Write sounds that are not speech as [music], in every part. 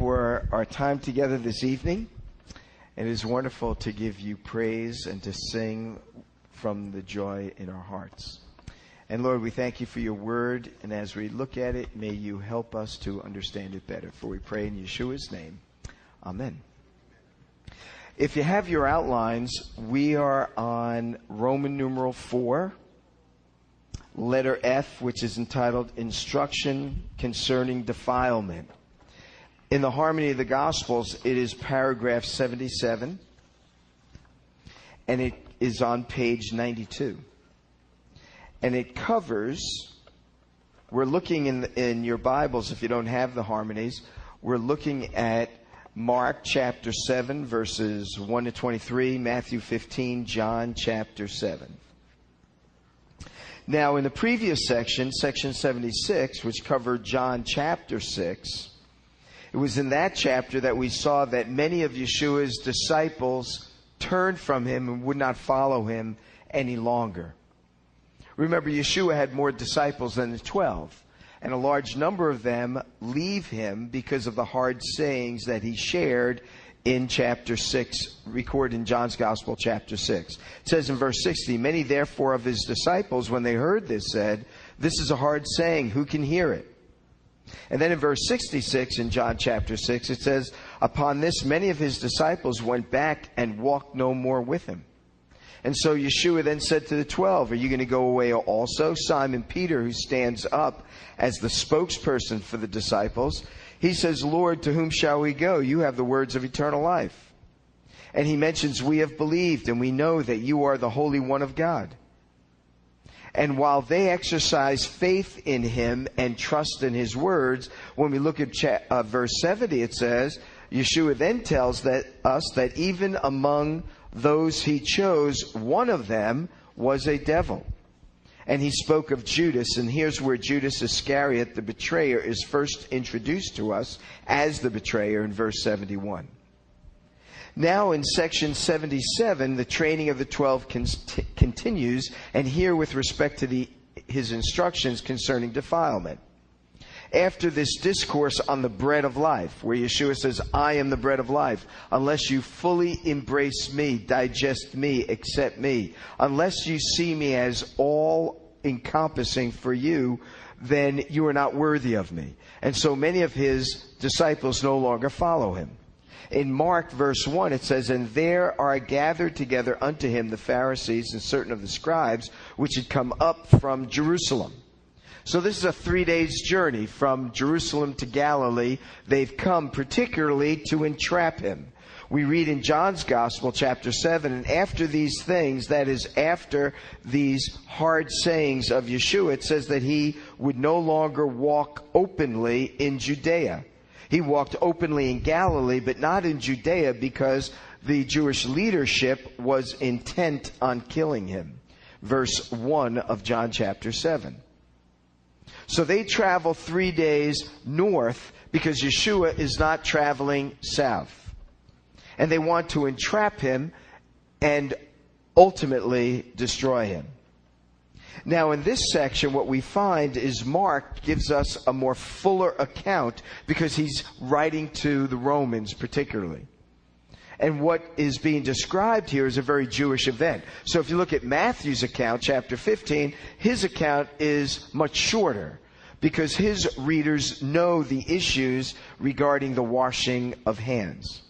for our time together this evening. It is wonderful to give you praise and to sing from the joy in our hearts. And Lord, we thank you for your word. And as we look at it, may you help us to understand it better. For we pray in Yeshua's name. Amen. If you have your outlines, we are on Roman numeral 4, letter F, which is entitled Instruction Concerning Defilement. In the Harmony of the Gospels, it is paragraph 77, and it is on page 92. And it covers, we're looking in, in your Bibles, if you don't have the harmonies, we're looking at Mark chapter 7, verses 1 to 23, Matthew 15, John chapter 7. Now, in the previous section, section 76, which covered John chapter 6, it was in that chapter that we saw that many of Yeshua's disciples turned from him and would not follow him any longer. Remember, Yeshua had more disciples than the twelve, and a large number of them leave him because of the hard sayings that he shared in chapter 6, recorded in John's Gospel, chapter 6. It says in verse 60, Many therefore of his disciples, when they heard this, said, This is a hard saying, who can hear it? And then in verse 66 in John chapter 6, it says, Upon this, many of his disciples went back and walked no more with him. And so Yeshua then said to the twelve, Are you going to go away also? Simon Peter, who stands up as the spokesperson for the disciples, he says, Lord, to whom shall we go? You have the words of eternal life. And he mentions, We have believed, and we know that you are the Holy One of God. And while they exercise faith in him and trust in his words, when we look at cha- uh, verse 70, it says, Yeshua then tells that, us that even among those he chose, one of them was a devil. And he spoke of Judas, and here's where Judas Iscariot, the betrayer, is first introduced to us as the betrayer in verse 71. Now in section 77, the training of the 12 con- continues, and here with respect to the, his instructions concerning defilement. After this discourse on the bread of life, where Yeshua says, I am the bread of life, unless you fully embrace me, digest me, accept me, unless you see me as all encompassing for you, then you are not worthy of me. And so many of his disciples no longer follow him. In Mark verse 1, it says, And there are gathered together unto him the Pharisees and certain of the scribes, which had come up from Jerusalem. So this is a three days journey from Jerusalem to Galilee. They've come particularly to entrap him. We read in John's Gospel, chapter 7, and after these things, that is, after these hard sayings of Yeshua, it says that he would no longer walk openly in Judea he walked openly in Galilee, but not in Judea because the Jewish leadership was intent on killing him. Verse 1 of John chapter 7. So they travel three days north because Yeshua is not traveling south. And they want to entrap him and ultimately destroy him. Now, in this section, what we find is Mark gives us a more fuller account because he's writing to the Romans particularly. And what is being described here is a very Jewish event. So if you look at Matthew's account, chapter 15, his account is much shorter because his readers know the issues regarding the washing of hands.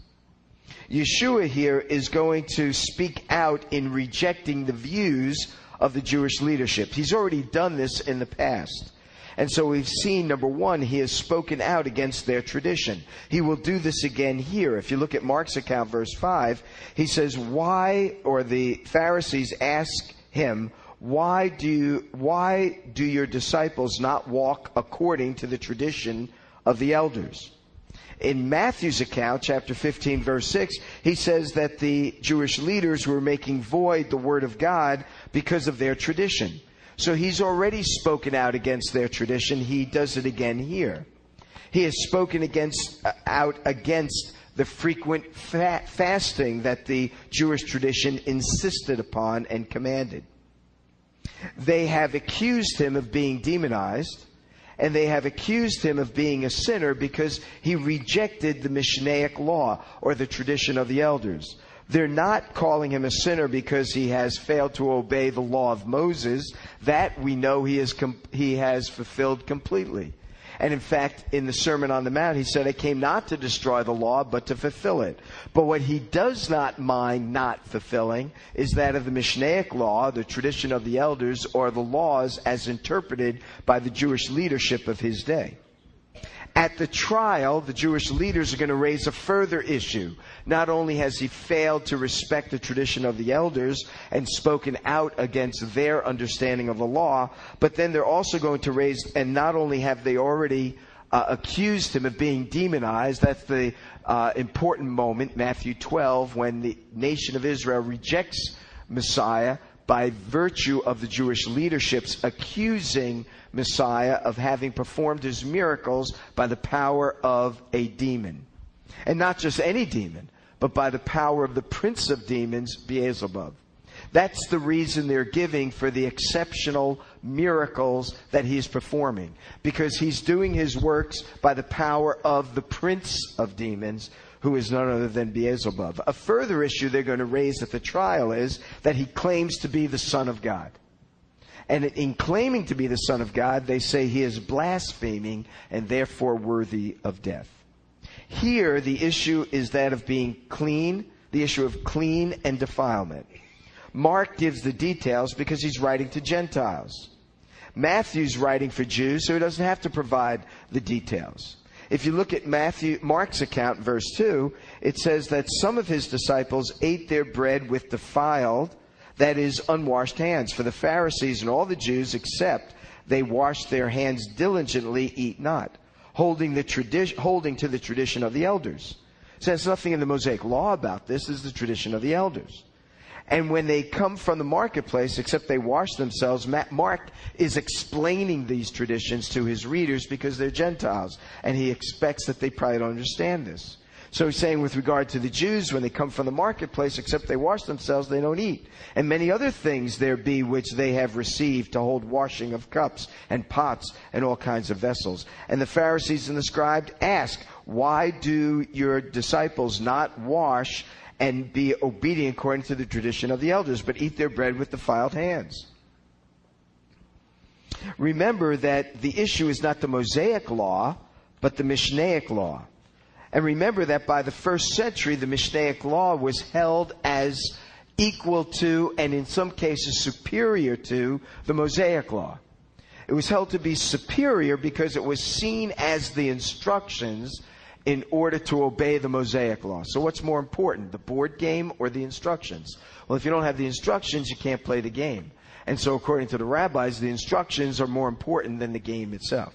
Yeshua here is going to speak out in rejecting the views of the Jewish leadership. He's already done this in the past. And so we've seen, number one, he has spoken out against their tradition. He will do this again here. If you look at Mark's account, verse 5, he says, Why, or the Pharisees ask him, why do, you, why do your disciples not walk according to the tradition of the elders? In Matthew's account, chapter 15, verse 6, he says that the Jewish leaders were making void the word of God because of their tradition. So he's already spoken out against their tradition. He does it again here. He has spoken against, uh, out against the frequent fa- fasting that the Jewish tradition insisted upon and commanded. They have accused him of being demonized and they have accused him of being a sinner because he rejected the Mishnaic law or the tradition of the elders. They're not calling him a sinner because he has failed to obey the law of Moses. That we know he, is com- he has fulfilled completely. And in fact, in the Sermon on the Mount, he said, I came not to destroy the law, but to fulfill it. But what he does not mind not fulfilling is that of the Mishnaic law, the tradition of the elders, or the laws as interpreted by the Jewish leadership of his day. At the trial, the Jewish leaders are going to raise a further issue. Not only has he failed to respect the tradition of the elders and spoken out against their understanding of the law, but then they're also going to raise, and not only have they already uh, accused him of being demonized, that's the uh, important moment, Matthew 12, when the nation of Israel rejects Messiah by virtue of the Jewish leadership's accusing Messiah of having performed his miracles by the power of a demon. And not just any demon, but by the power of the prince of demons, Beelzebub. That's the reason they're giving for the exceptional miracles that he's performing. Because he's doing his works by the power of the prince of demons, who is none other than Beelzebub. A further issue they're going to raise at the trial is that he claims to be the Son of God. And in claiming to be the Son of God, they say he is blaspheming and therefore worthy of death. Here, the issue is that of being clean, the issue of clean and defilement. Mark gives the details because he's writing to Gentiles. Matthew's writing for Jews, so he doesn't have to provide the details. If you look at Matthew, Mark's account, verse 2, it says that some of his disciples ate their bread with defiled that is, unwashed hands. For the Pharisees and all the Jews, except they wash their hands diligently, eat not, holding, the tradi- holding to the tradition of the elders. So there's nothing in the Mosaic law about this. This is the tradition of the elders. And when they come from the marketplace, except they wash themselves, Mark is explaining these traditions to his readers because they're Gentiles. And he expects that they probably don't understand this. So he's saying with regard to the Jews, when they come from the marketplace, except they wash themselves, they don't eat. And many other things there be which they have received to hold washing of cups and pots and all kinds of vessels. And the Pharisees and the scribes ask, why do your disciples not wash and be obedient according to the tradition of the elders, but eat their bread with defiled hands? Remember that the issue is not the Mosaic law, but the Mishnaic law. And remember that by the first century, the Mishnaic law was held as equal to, and in some cases superior to, the Mosaic law. It was held to be superior because it was seen as the instructions in order to obey the Mosaic law. So what's more important, the board game or the instructions? Well, if you don't have the instructions, you can't play the game. And so according to the rabbis, the instructions are more important than the game itself.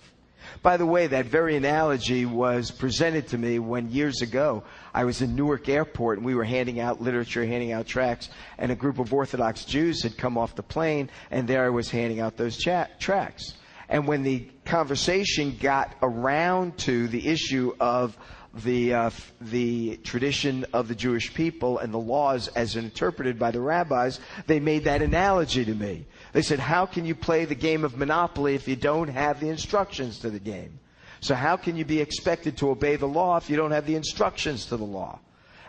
By the way, that very analogy was presented to me when years ago I was in Newark Airport and we were handing out literature, handing out tracts, and a group of Orthodox Jews had come off the plane, and there I was handing out those tracts. And when the conversation got around to the issue of the uh, the tradition of the Jewish people and the laws as interpreted by the rabbis, they made that analogy to me. They said, "How can you play the game of Monopoly if you don't have the instructions to the game? So how can you be expected to obey the law if you don't have the instructions to the law?"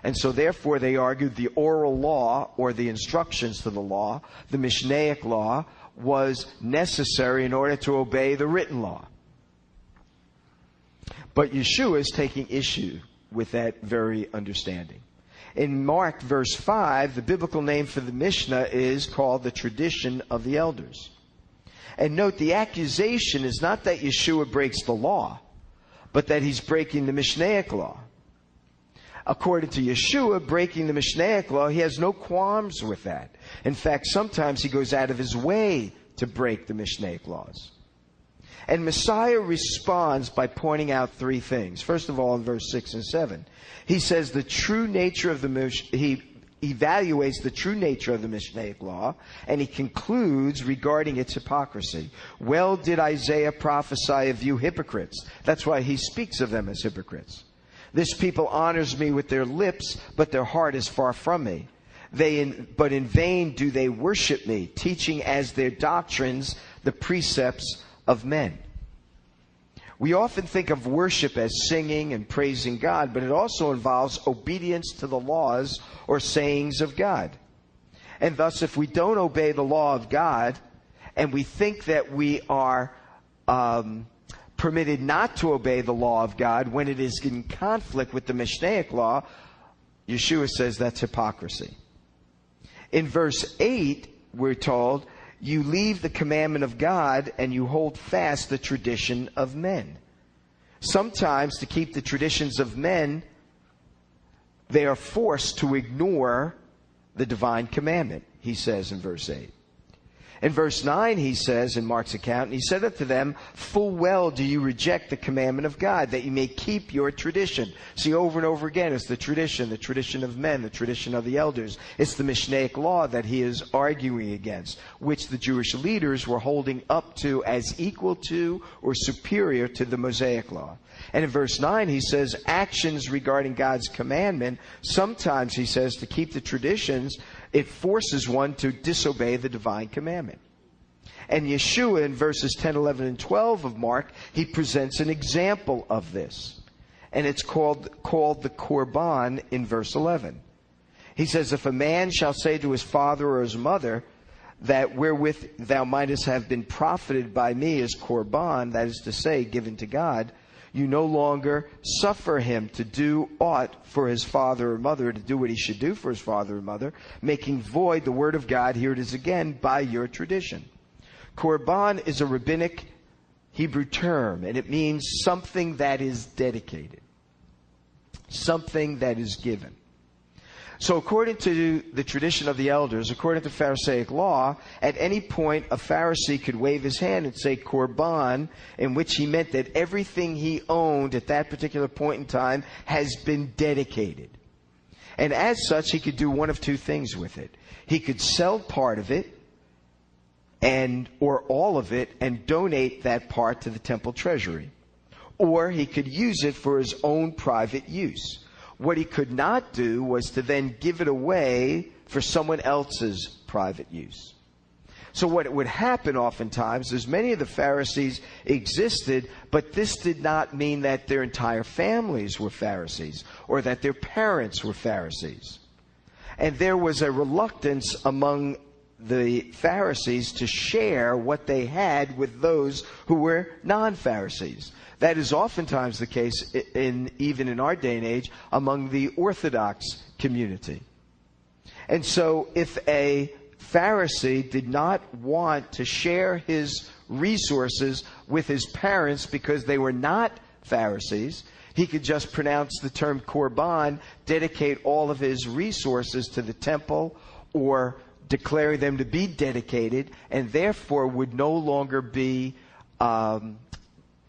And so therefore they argued the oral law or the instructions to the law, the Mishnaic law, was necessary in order to obey the written law. But Yeshua is taking issue with that very understanding. In Mark verse 5, the biblical name for the Mishnah is called the tradition of the elders. And note the accusation is not that Yeshua breaks the law, but that he's breaking the Mishnaic law. According to Yeshua, breaking the Mishnaic law, he has no qualms with that. In fact, sometimes he goes out of his way to break the Mishnaic laws. And Messiah responds by pointing out three things. First of all, in verse 6 and 7, he says the true nature of the, he evaluates the true nature of the Mishnaic law, and he concludes regarding its hypocrisy. Well did Isaiah prophesy of you hypocrites. That's why he speaks of them as hypocrites. This people honors me with their lips, but their heart is far from me. They in, but in vain do they worship me, teaching as their doctrines the precepts of men. We often think of worship as singing and praising God, but it also involves obedience to the laws or sayings of God. And thus, if we don't obey the law of God, and we think that we are um, permitted not to obey the law of God when it is in conflict with the Mishnaic law, Yeshua says that's hypocrisy. In verse 8, we're told, you leave the commandment of God and you hold fast the tradition of men. Sometimes, to keep the traditions of men, they are forced to ignore the divine commandment, he says in verse 8. In verse 9, he says in Mark's account, He said unto them, Full well do you reject the commandment of God, that you may keep your tradition. See, over and over again, it's the tradition, the tradition of men, the tradition of the elders. It's the Mishnaic law that he is arguing against, which the Jewish leaders were holding up to as equal to or superior to the Mosaic law. And in verse 9, he says, actions regarding God's commandment, sometimes he says, to keep the traditions, it forces one to disobey the divine commandment. And Yeshua in verses 10, 11, and 12 of Mark, he presents an example of this. And it's called, called the Korban in verse 11. He says, If a man shall say to his father or his mother, that wherewith thou mightest have been profited by me is Korban, that is to say, given to God, you no longer suffer him to do aught for his father or mother, to do what he should do for his father or mother, making void the word of God, here it is again, by your tradition. Korban is a rabbinic Hebrew term, and it means something that is dedicated, something that is given. So, according to the tradition of the elders, according to Pharisaic law, at any point a Pharisee could wave his hand and say korban, in which he meant that everything he owned at that particular point in time has been dedicated. And as such, he could do one of two things with it. He could sell part of it and or all of it and donate that part to the temple treasury. Or he could use it for his own private use. What he could not do was to then give it away for someone else's private use. So what would happen oftentimes is many of the Pharisees existed, but this did not mean that their entire families were Pharisees or that their parents were Pharisees. And there was a reluctance among the Pharisees to share what they had with those who were non-Pharisees. That is oftentimes the case in, even in our day and age among the Orthodox community. And so if a Pharisee did not want to share his resources with his parents because they were not Pharisees, he could just pronounce the term korban, dedicate all of his resources to the temple, or declare them to be dedicated, and therefore would no longer be um,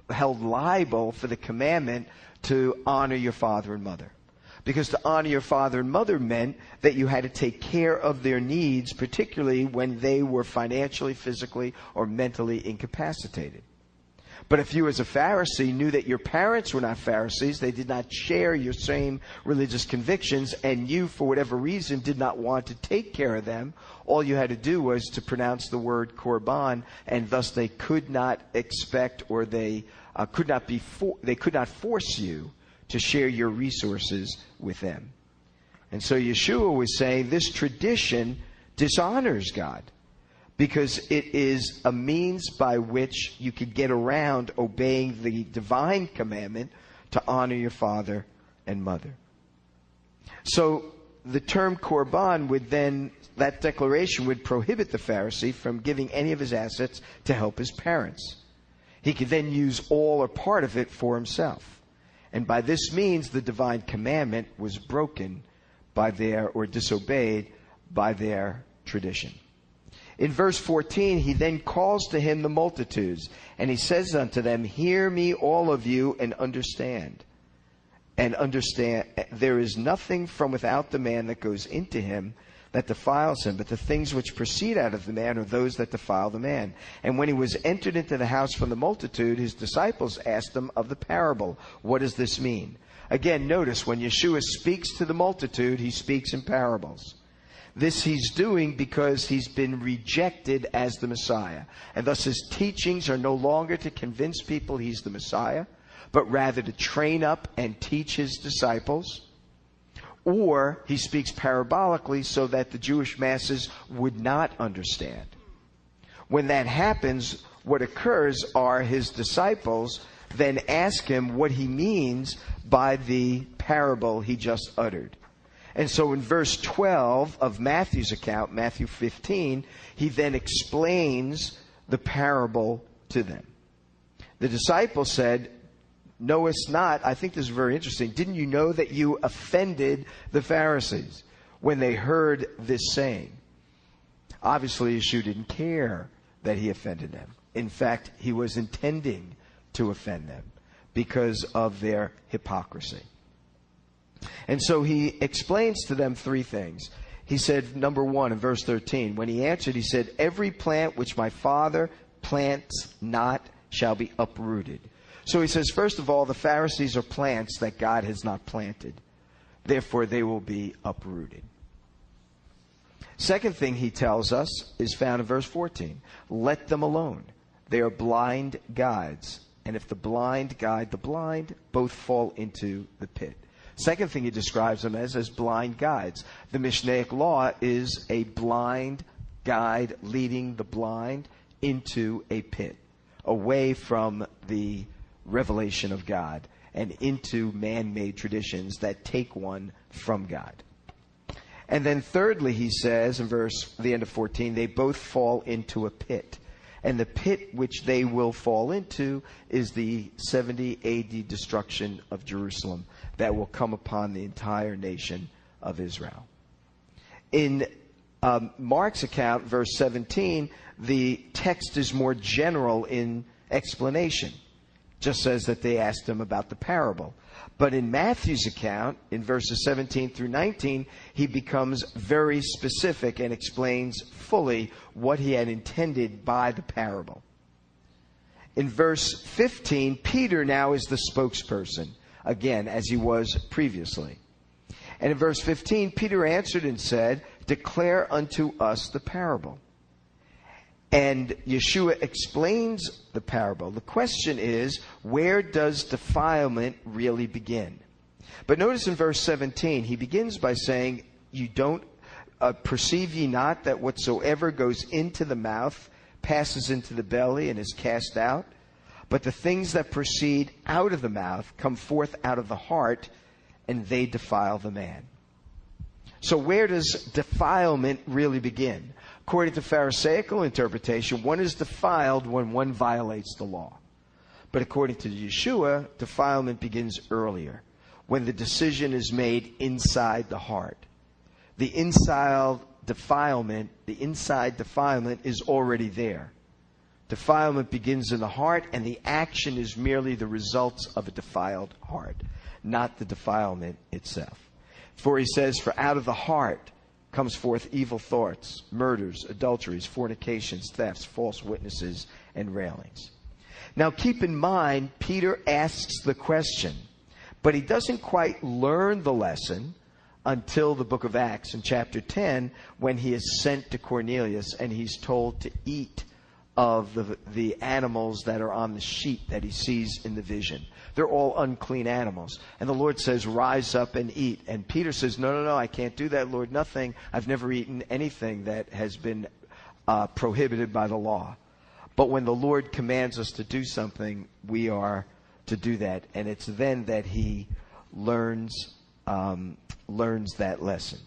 held liable for the commandment to honor your father and mother. Because to honor your father and mother meant that you had to take care of their needs, particularly when they were financially, physically, or mentally incapacitated. But if you as a Pharisee knew that your parents were not Pharisees, they did not share your same religious convictions, and you, for whatever reason, did not want to take care of them, all you had to do was to pronounce the word korban, and thus they could not expect or they uh, could not be for- they could not force you to share your resources with them. And so Yeshua was saying this tradition dishonors God because it is a means by which you could get around obeying the divine commandment to honor your father and mother. So the term korban would then, that declaration would prohibit the Pharisee from giving any of his assets to help his parents. He could then use all or part of it for himself. And by this means, the divine commandment was broken by their, or disobeyed by their tradition. In verse 14, he then calls to him the multitudes, and he says unto them, Hear me, all of you, and understand. And understand, there is nothing from without the man that goes into him that defiles him, but the things which proceed out of the man are those that defile the man. And when he was entered into the house from the multitude, his disciples asked him of the parable, What does this mean? Again, notice when Yeshua speaks to the multitude, he speaks in parables. This he's doing because he's been rejected as the Messiah. And thus his teachings are no longer to convince people he's the Messiah, but rather to train up and teach his disciples. Or he speaks parabolically so that the Jewish masses would not understand. When that happens, what occurs are his disciples then ask him what he means by the parable he just uttered. And so in verse 12 of Matthew's account, Matthew 15, he then explains the parable to them. The disciples said, Knowest not, I think this is very interesting. Didn't you know that you offended the Pharisees when they heard this saying? Obviously, Yeshua didn't care that he offended them. In fact, he was intending to offend them because of their hypocrisy. And so he explains to them three things. He said, number one, in verse 13, when he answered, he said, Every plant which my Father plants not shall be uprooted. So he says, first of all, the Pharisees are plants that God has not planted. Therefore, they will be uprooted. Second thing he tells us is found in verse 14. Let them alone. They are blind guides. And if the blind guide the blind, both fall into the pit. Second thing he describes them as as blind guides. The Mishnaic law is a blind guide leading the blind into a pit, away from the revelation of God and into man-made traditions that take one from God. And then thirdly, he says in verse the end of 14, they both fall into a pit. And the pit which they will fall into is the 70 AD destruction of Jerusalem that will come upon the entire nation of Israel. In um, Mark's account, verse 17, the text is more general in explanation. Just says that they asked him about the parable. But in Matthew's account, in verses 17 through 19, he becomes very specific and explains fully what he had intended by the parable. In verse 15, Peter now is the spokesperson again as he was previously. And in verse 15, Peter answered and said, Declare unto us the parable. And Yeshua explains the parable. The question is, where does defilement really begin? But notice in verse 17, he begins by saying, You don't uh, perceive ye not that whatsoever goes into the mouth passes into the belly and is cast out? But the things that proceed out of the mouth come forth out of the heart, and they defile the man. So, where does defilement really begin? According to Pharisaical interpretation, one is defiled when one violates the law. But according to Yeshua, defilement begins earlier, when the decision is made inside the heart. The inside defilement, the inside defilement is already there. Defilement begins in the heart, and the action is merely the results of a defiled heart, not the defilement itself. For he says, For out of the heart comes forth evil thoughts, murders, adulteries, fornications, thefts, false witnesses, and railings. Now keep in mind, Peter asks the question, but he doesn't quite learn the lesson until the book of Acts in chapter 10 when he is sent to Cornelius and he's told to eat of the, the animals that are on the sheet that he sees in the vision. They're all unclean animals. And the Lord says, Rise up and eat. And Peter says, No, no, no, I can't do that, Lord. Nothing. I've never eaten anything that has been uh, prohibited by the law. But when the Lord commands us to do something, we are to do that. And it's then that he learns, um, learns that lesson.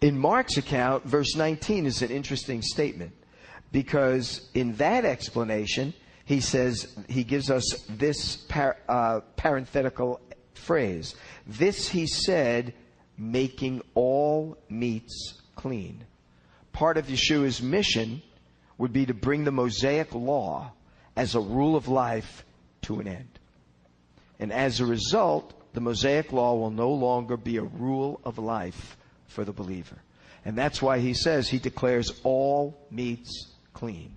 In Mark's account, verse 19 is an interesting statement because in that explanation, he says, he gives us this par, uh, parenthetical phrase. This he said, making all meats clean. Part of Yeshua's mission would be to bring the Mosaic law as a rule of life to an end. And as a result, the Mosaic law will no longer be a rule of life for the believer. And that's why he says he declares all meats clean.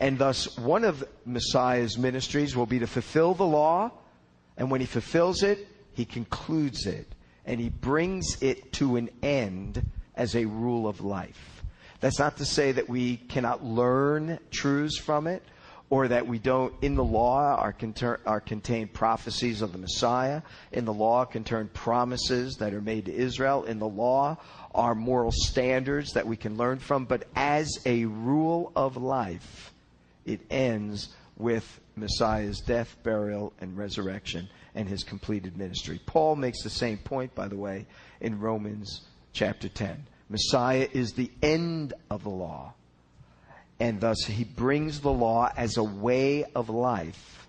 And thus, one of Messiah's ministries will be to fulfill the law, and when he fulfills it, he concludes it. and he brings it to an end as a rule of life. That's not to say that we cannot learn truths from it or that we don't, in the law, are, conter- are contained prophecies of the Messiah. In the law, contain promises that are made to Israel. In the law, are moral standards that we can learn from. But as a rule of life, it ends with Messiah's death, burial, and resurrection and his completed ministry. Paul makes the same point, by the way, in Romans chapter 10. Messiah is the end of the law and thus he brings the law as a way of life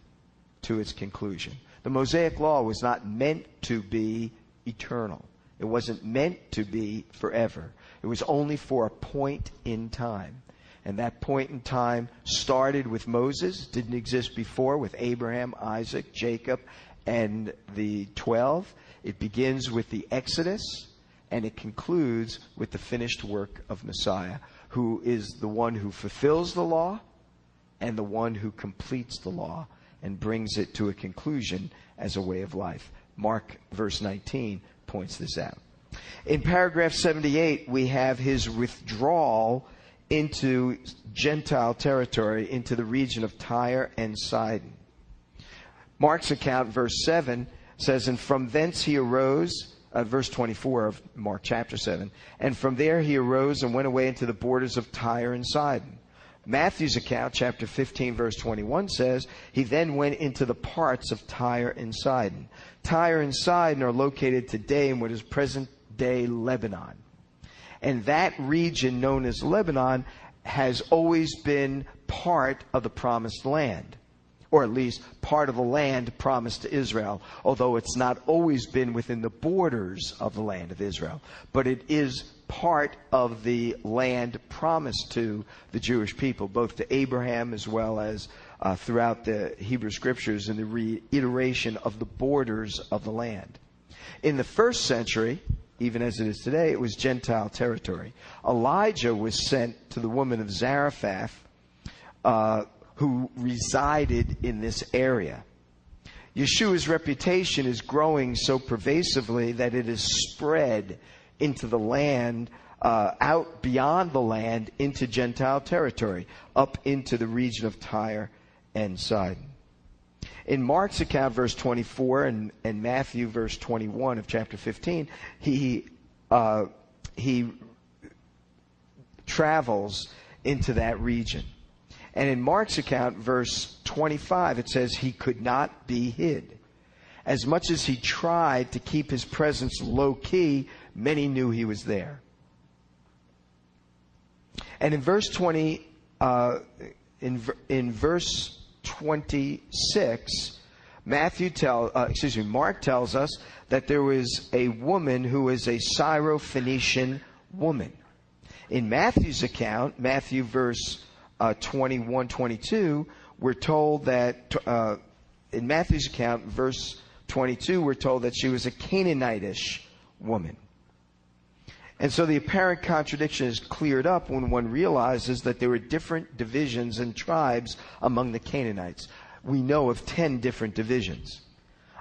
to its conclusion. The Mosaic law was not meant to be eternal. It wasn't meant to be forever. It was only for a point in time. And that point in time started with Moses, didn't exist before with Abraham, Isaac, Jacob, and the 12. It begins with the Exodus, and it concludes with the finished work of Messiah, who is the one who fulfills the law and the one who completes the law and brings it to a conclusion as a way of life. Mark verse 19 points this out. In paragraph 78, we have his withdrawal into Gentile territory, into the region of Tyre and Sidon. Mark's account, verse 7, says, And from thence he arose uh, verse 24 of Mark chapter 7. And from there he arose and went away into the borders of Tyre and Sidon. Matthew's account, chapter 15, verse 21 says, He then went into the parts of Tyre and Sidon. Tyre and Sidon are located today in what is present day Lebanon. And that region known as Lebanon has always been part of the promised land or at least part of the land promised to Israel, although it's not always been within the borders of the land of Israel. But it is part of the land promised to the Jewish people, both to Abraham as well as uh, throughout the Hebrew scriptures in the reiteration of the borders of the land. In the first century, even as it is today, it was Gentile territory. Elijah was sent to the woman of Zarephath. Uh, who resided in this area. Yeshua's reputation is growing so pervasively that it is spread into the land, uh, out beyond the land into Gentile territory, up into the region of Tyre and Sidon. In Mark's account, verse 24, and, and Matthew, verse 21 of chapter 15, he, uh, he travels into that region. And in Mark's account, verse 25, it says he could not be hid. As much as he tried to keep his presence low key, many knew he was there. And in verse 20, uh, in, in verse 26, Matthew tell, uh, excuse me, Mark tells us that there was a woman who was a Syro-Phoenician woman. In Matthew's account, Matthew verse uh, 21, 22, we're told that, uh, in Matthew's account, verse 22, we're told that she was a Canaanitish woman. And so the apparent contradiction is cleared up when one realizes that there were different divisions and tribes among the Canaanites. We know of 10 different divisions.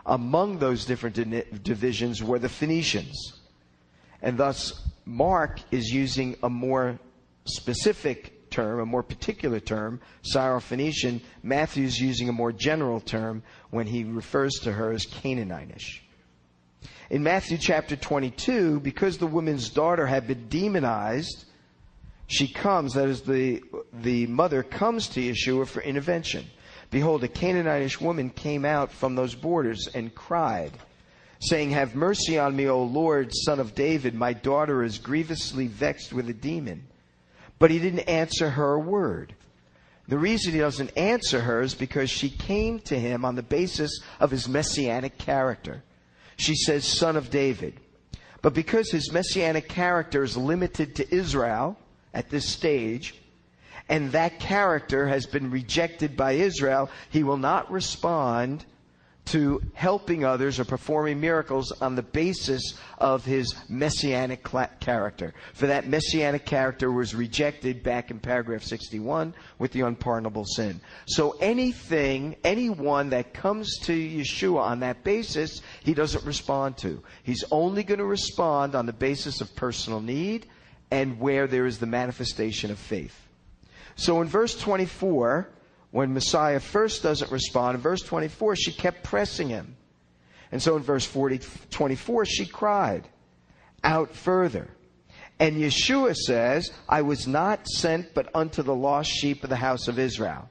Among those different divisions were the Phoenicians. And thus, Mark is using a more specific term, a more particular term, Syrophoenician. Matthew's using a more general term when he refers to her as Canaanitish. In Matthew chapter 22, because the woman's daughter had been demonized, she comes, that is, the, the mother comes to Yeshua for intervention. Behold, a Canaanitish woman came out from those borders and cried, saying, Have mercy on me, O Lord, son of David. My daughter is grievously vexed with a demon. But he didn't answer her a word. The reason he doesn't answer her is because she came to him on the basis of his messianic character. She says, Son of David. But because his messianic character is limited to Israel at this stage, and that character has been rejected by Israel, he will not respond to helping others or performing miracles on the basis of his messianic character. For that messianic character was rejected back in paragraph 61 with the unpardonable sin. So anything, anyone that comes to Yeshua on that basis, he doesn't respond to. He's only going to respond on the basis of personal need and where there is the manifestation of faith. So in verse 24, when Messiah first doesn't respond, in verse 24, she kept pressing him. And so in verse 40, 24, she cried out further. And Yeshua says, I was not sent but unto the lost sheep of the house of Israel.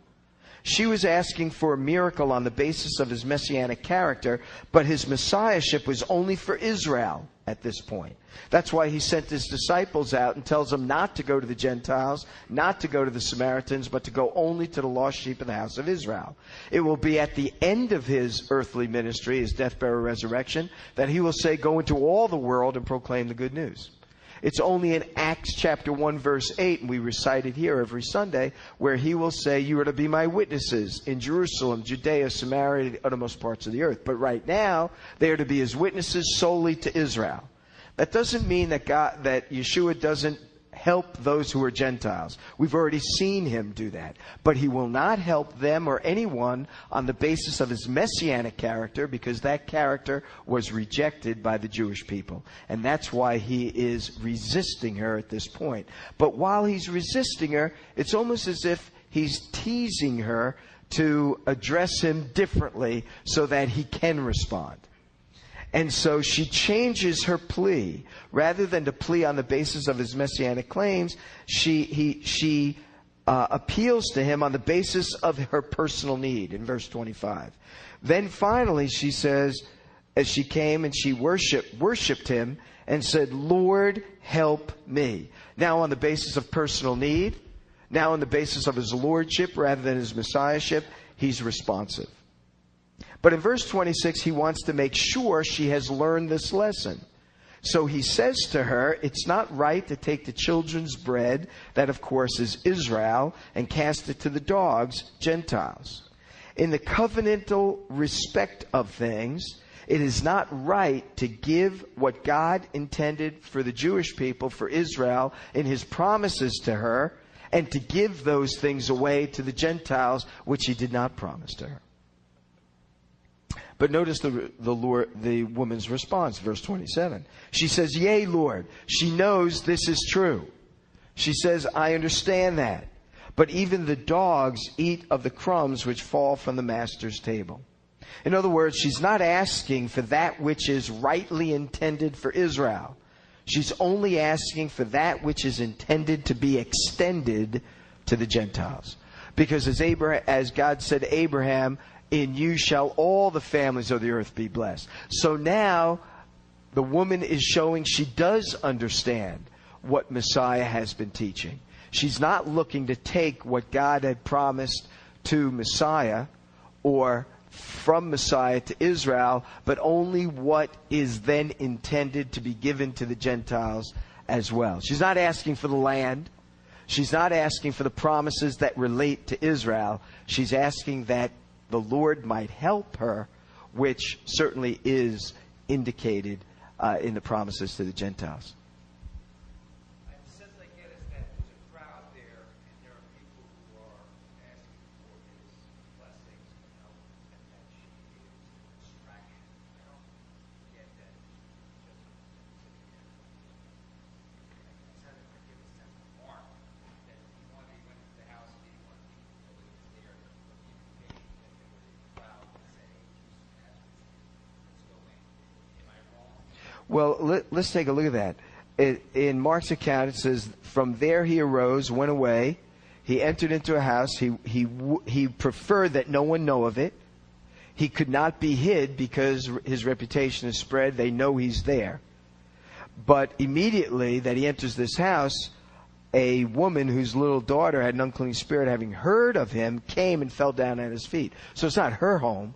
She was asking for a miracle on the basis of his messianic character, but his messiahship was only for Israel at this point. That's why he sent his disciples out and tells them not to go to the Gentiles, not to go to the Samaritans, but to go only to the lost sheep of the house of Israel. It will be at the end of his earthly ministry, his death, burial, resurrection, that he will say, Go into all the world and proclaim the good news. It's only in Acts chapter 1 verse 8, and we recite it here every Sunday, where he will say, you are to be my witnesses in Jerusalem, Judea, Samaria, and the uttermost parts of the earth. But right now, they are to be his witnesses solely to Israel. That doesn't mean that God, that Yeshua doesn't help those who are Gentiles. We've already seen him do that. But he will not help them or anyone on the basis of his messianic character because that character was rejected by the Jewish people. And that's why he is resisting her at this point. But while he's resisting her, it's almost as if he's teasing her to address him differently so that he can respond. And so she changes her plea. Rather than to plea on the basis of his messianic claims, she, he, she uh, appeals to him on the basis of her personal need in verse 25. Then finally she says, as she came and she worshiped, worshiped him and said, Lord, help me. Now on the basis of personal need, now on the basis of his lordship rather than his messiahship, he's responsive. But in verse 26, he wants to make sure she has learned this lesson. So he says to her, It's not right to take the children's bread, that of course is Israel, and cast it to the dogs, Gentiles. In the covenantal respect of things, it is not right to give what God intended for the Jewish people, for Israel, in his promises to her, and to give those things away to the Gentiles, which he did not promise to her. But notice the, the, Lord, the woman's response, verse 27. She says, Yea, Lord. She knows this is true. She says, I understand that. But even the dogs eat of the crumbs which fall from the master's table. In other words, she's not asking for that which is rightly intended for Israel. She's only asking for that which is intended to be extended to the Gentiles. Because as, Abraham, as God said to Abraham, in you shall all the families of the earth be blessed. So now the woman is showing she does understand what Messiah has been teaching. She's not looking to take what God had promised to Messiah or from Messiah to Israel, but only what is then intended to be given to the Gentiles as well. She's not asking for the land. She's not asking for the promises that relate to Israel. She's asking that the Lord might help her, which certainly is indicated uh, in the promises to the Gentiles. Well, let, us take a look at that. It, in Mark's account, it says, From there he arose, went away. He entered into a house. He, he, he preferred that no one know of it. He could not be hid because his reputation is spread. They know he's there. But immediately that he enters this house, a woman whose little daughter had an unclean spirit, having heard of him, came and fell down at his feet. So it's not her home,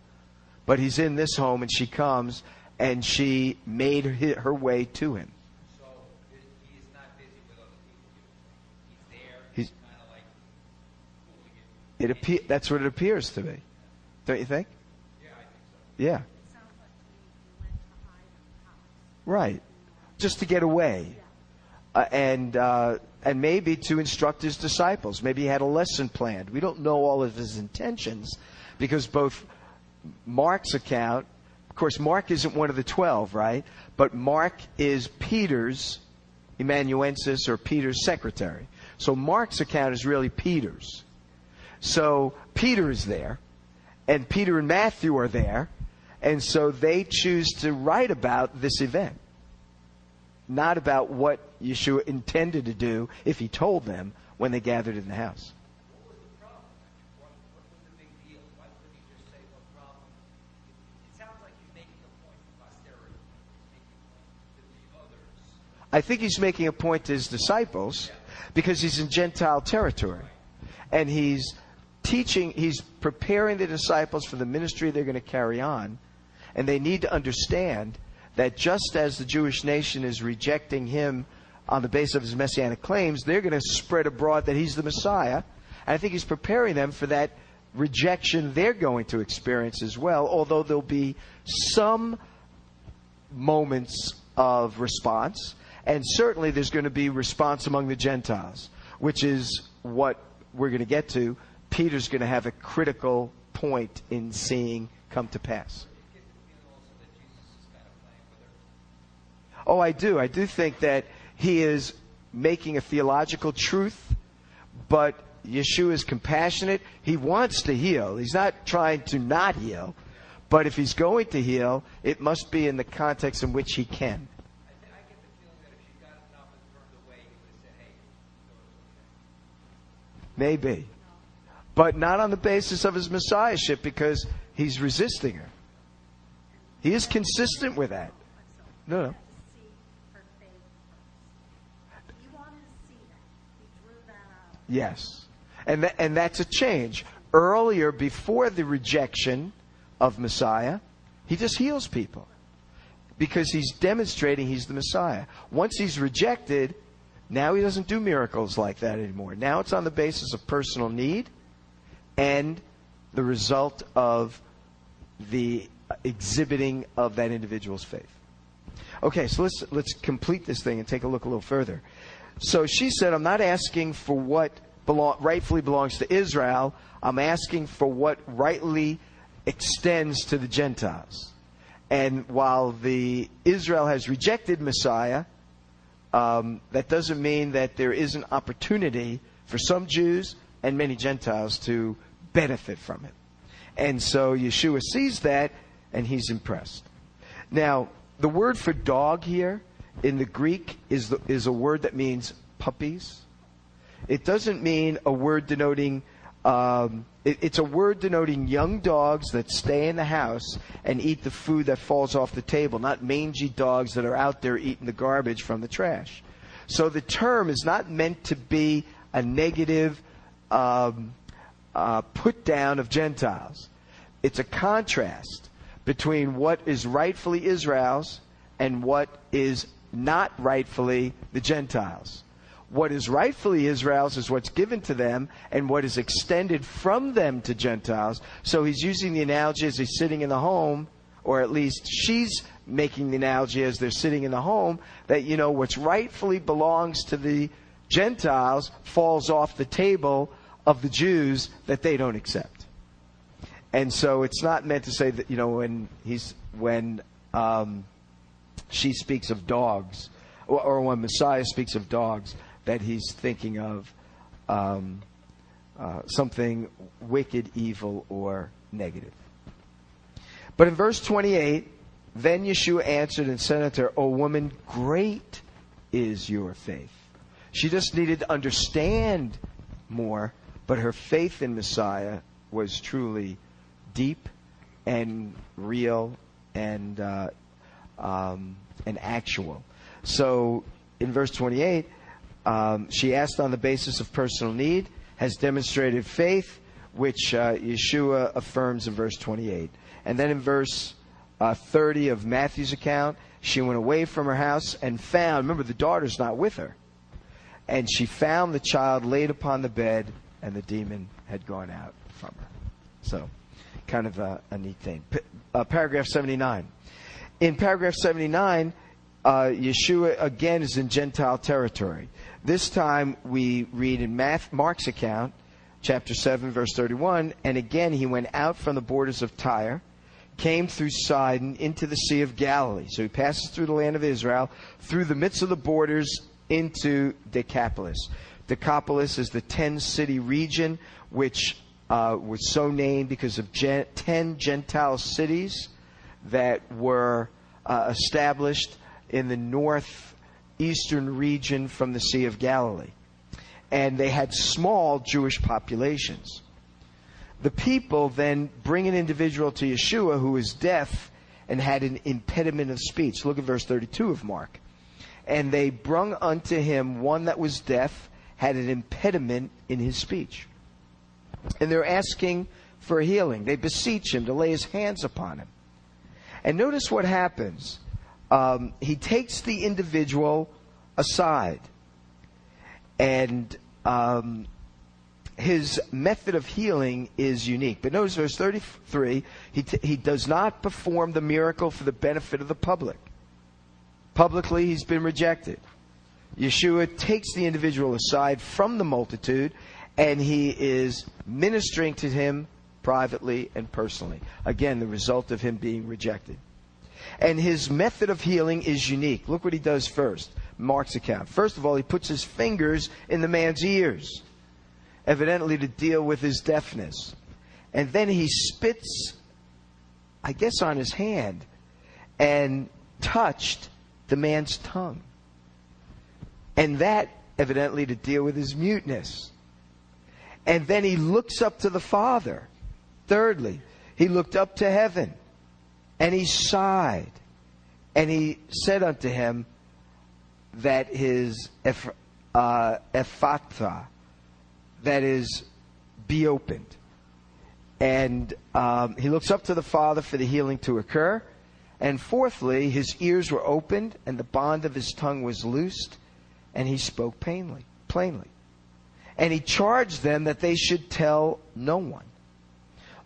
but he's in this home, and she comes and she made her way to him. So he's not busy with other people. He's there. He's, he's like it. Appear, that's what it appears to be. Don't you think? Yeah, I think Yeah. Like he went to hide in the house. Right. Just to get away. Uh, and, uh, and maybe to instruct his disciples. Maybe he had a lesson planned. We don't know all of his intentions because both Mark's account, of course, Mark isn't one of the twelve, right? But Mark is Peter's amanuensis or Peter's secretary. So Mark's account is really Peter's. So Peter is there, and Peter and Matthew are there, and so they choose to write about this event not about what Yeshua intended to do if he told them when they gathered in the house. What was the problem? What, what was the big deal? Why couldn't he just say no problem? It, it sounds like he's making a point to posterity. He's making a point to the others. I think he's making a point to his disciples because he's in Gentile territory. And he's teaching, he's preparing the disciples for the ministry they're going to carry on. And they need to understand that just as the Jewish nation is rejecting him on the basis of his messianic claims, they're going to spread abroad that he's the Messiah. And I think he's preparing them for that rejection they're going to experience as well, although there'll be some moments of response. And certainly there's going to be response among the Gentiles, which is what we're going to get to. Peter's going to have a critical point in seeing come to pass. Oh, I do. I do think that he is making a theological truth, but Yeshua is compassionate. He wants to heal. He's not trying to not heal. But if he's going to heal, it must be in the context in which he can. I, th- I get the feeling that if she got enough and turned away, he would have said, hey, so it's okay. Maybe. But not on the basis of his messiahship because he's resisting her. He is consistent with that. No, no. Yes. And, tha- and that's a change. Earlier, before the rejection of Messiah, he just heals people because he's demonstrating he's the Messiah. Once he's rejected, now he doesn't do miracles like that anymore. Now it's on the basis of personal need and the result of the exhibiting of that individual's faith. Okay, so let's let's complete this thing and take a look a little further. So she said, "I'm not asking for what rightfully belongs to Israel. I'm asking for what rightly extends to the Gentiles." And while the Israel has rejected Messiah, um, that doesn't mean that there is an opportunity for some Jews and many Gentiles to benefit from it. And so Yeshua sees that and he's impressed. Now, the word for dog here in the Greek is, the, is a word that means puppies. It doesn't mean a word denoting, um, it, it's a word denoting young dogs that stay in the house and eat the food that falls off the table, not mangy dogs that are out there eating the garbage from the trash. So the term is not meant to be a negative um, uh, put down of Gentiles. It's a contrast between what is rightfully Israel's and what is not rightfully the Gentiles. What is rightfully Israel's is what's given to them, and what is extended from them to Gentiles. So he's using the analogy as he's sitting in the home, or at least she's making the analogy as they're sitting in the home, that, you know, what's rightfully belongs to the Gentiles falls off the table of the Jews that they don't accept. And so it's not meant to say that, you know, when he's, when, um, she speaks of dogs, or, or when Messiah speaks of dogs, that he's thinking of um, uh, something wicked, evil, or negative. But in verse 28, then Yeshua answered and said unto her, O woman, great is your faith. She just needed to understand more, but her faith in Messiah was truly deep and real and uh, um, and actual. So in verse 28, um, she asked on the basis of personal need, has demonstrated faith, which uh, Yeshua affirms in verse 28. And then in verse uh, 30 of Matthew's account, she went away from her house and found, remember, the daughter's not with her. And she found the child laid upon the bed, and the demon had gone out from her. So, kind of a, a neat thing. P- uh, paragraph 79. In paragraph 79, uh, Yeshua again is in Gentile territory. This time we read in Mark's account, chapter 7, verse 31, and again he went out from the borders of Tyre, came through Sidon into the Sea of Galilee. So he passes through the land of Israel, through the midst of the borders into Decapolis. Decapolis is the 10 city region which uh, was so named because of gen- 10 Gentile cities that were uh, established in the northeastern region from the Sea of Galilee. And they had small Jewish populations. The people then bring an individual to Yeshua who is deaf and had an impediment of speech. Look at verse 32 of Mark. And they brung unto him one that was deaf, had an impediment in his speech. And they're asking for healing. They beseech him to lay his hands upon him. And notice what happens. Um, he takes the individual aside. And um, his method of healing is unique. But notice verse 33 he, t- he does not perform the miracle for the benefit of the public. Publicly, he's been rejected. Yeshua takes the individual aside from the multitude and he is ministering to him privately and personally. Again, the result of him being rejected. And his method of healing is unique. Look what he does first. Mark's account. First of all, he puts his fingers in the man's ears, evidently to deal with his deafness. And then he spits, I guess, on his hand and touched the man's tongue. And that, evidently, to deal with his muteness. And then he looks up to the Father. Thirdly, he looked up to heaven and he sighed. And he said unto him that his eph, uh, that is, be opened. And um, he looks up to the Father for the healing to occur. And fourthly, his ears were opened and the bond of his tongue was loosed, and he spoke plainly. plainly. And he charged them that they should tell no one.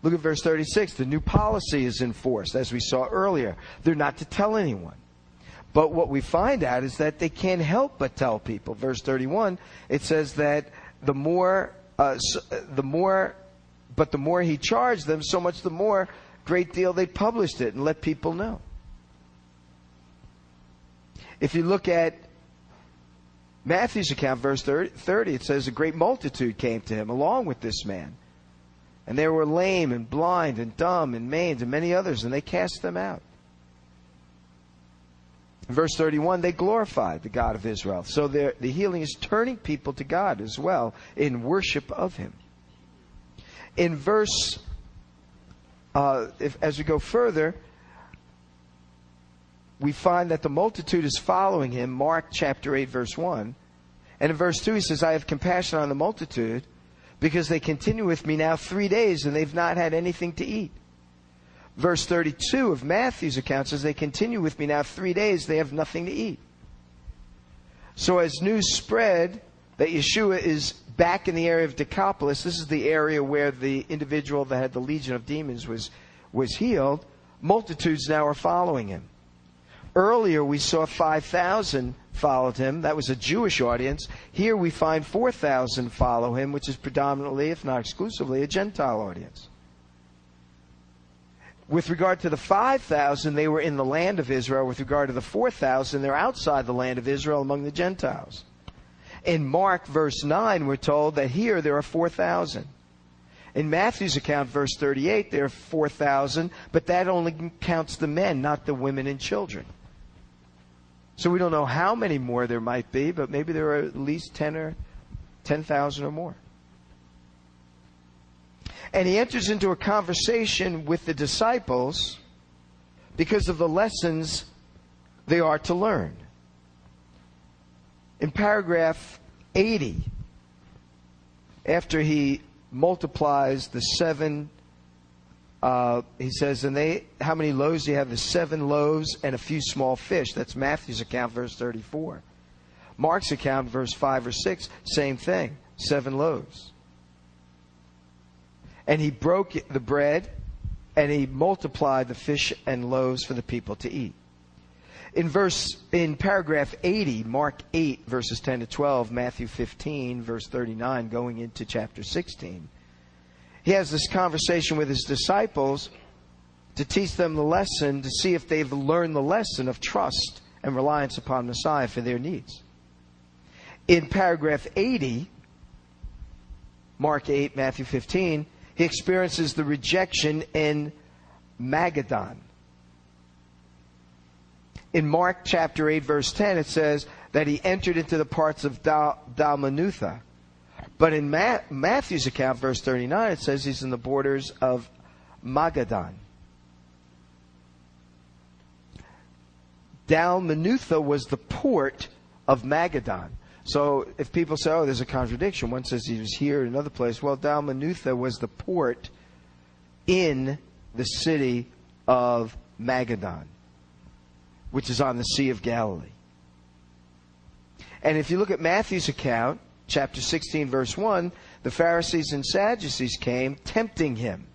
Look at verse 36. The new policy is enforced, as we saw earlier. They're not to tell anyone. But what we find out is that they can't help but tell people. Verse 31, it says that the more, uh, the more, but the more he charged them, so much the more great deal they published it and let people know. If you look at Matthew's account, verse 30, it says, A great multitude came to him along with this man. And they were lame and blind and dumb and maimed and many others, and they cast them out. Verse 31, they glorified the God of Israel. So the healing is turning people to God as well in worship of Him. In verse, uh, if, as we go further, we find that the multitude is following him. Mark chapter 8, verse 1. And in verse 2, he says, I have compassion on the multitude because they continue with me now three days and they've not had anything to eat. Verse 32 of Matthew's account says, They continue with me now three days, they have nothing to eat. So as news spread that Yeshua is back in the area of Decapolis, this is the area where the individual that had the legion of demons was, was healed, multitudes now are following him. Earlier, we saw 5,000 followed him. That was a Jewish audience. Here we find 4,000 follow him, which is predominantly, if not exclusively, a Gentile audience. With regard to the 5,000, they were in the land of Israel. With regard to the 4,000, they're outside the land of Israel among the Gentiles. In Mark, verse 9, we're told that here there are 4,000. In Matthew's account, verse 38, there are 4,000, but that only counts the men, not the women and children. So we don't know how many more there might be, but maybe there are at least 10 or 10,000 or more. And he enters into a conversation with the disciples because of the lessons they are to learn. In paragraph 80, after he multiplies the seven uh, he says, and they, how many loaves do you have? The seven loaves and a few small fish. That's Matthew's account, verse 34. Mark's account, verse 5 or 6, same thing. Seven loaves. And he broke the bread and he multiplied the fish and loaves for the people to eat. In verse in paragraph 80, Mark 8 verses 10 to 12, Matthew 15 verse 39 going into chapter 16. He has this conversation with his disciples to teach them the lesson to see if they've learned the lesson of trust and reliance upon Messiah for their needs. In paragraph 80, Mark 8, Matthew 15, he experiences the rejection in Magadan. In Mark chapter 8, verse 10, it says that he entered into the parts of Dal- Dalmanutha. But in Ma- Matthew's account, verse 39, it says he's in the borders of Magadan. Dalmanutha was the port of Magadan. So if people say, oh, there's a contradiction, one says he was here in another place. Well, Dalmanutha was the port in the city of Magadan, which is on the Sea of Galilee. And if you look at Matthew's account, chapter 16, verse 1, the Pharisees and Sadducees came tempting him.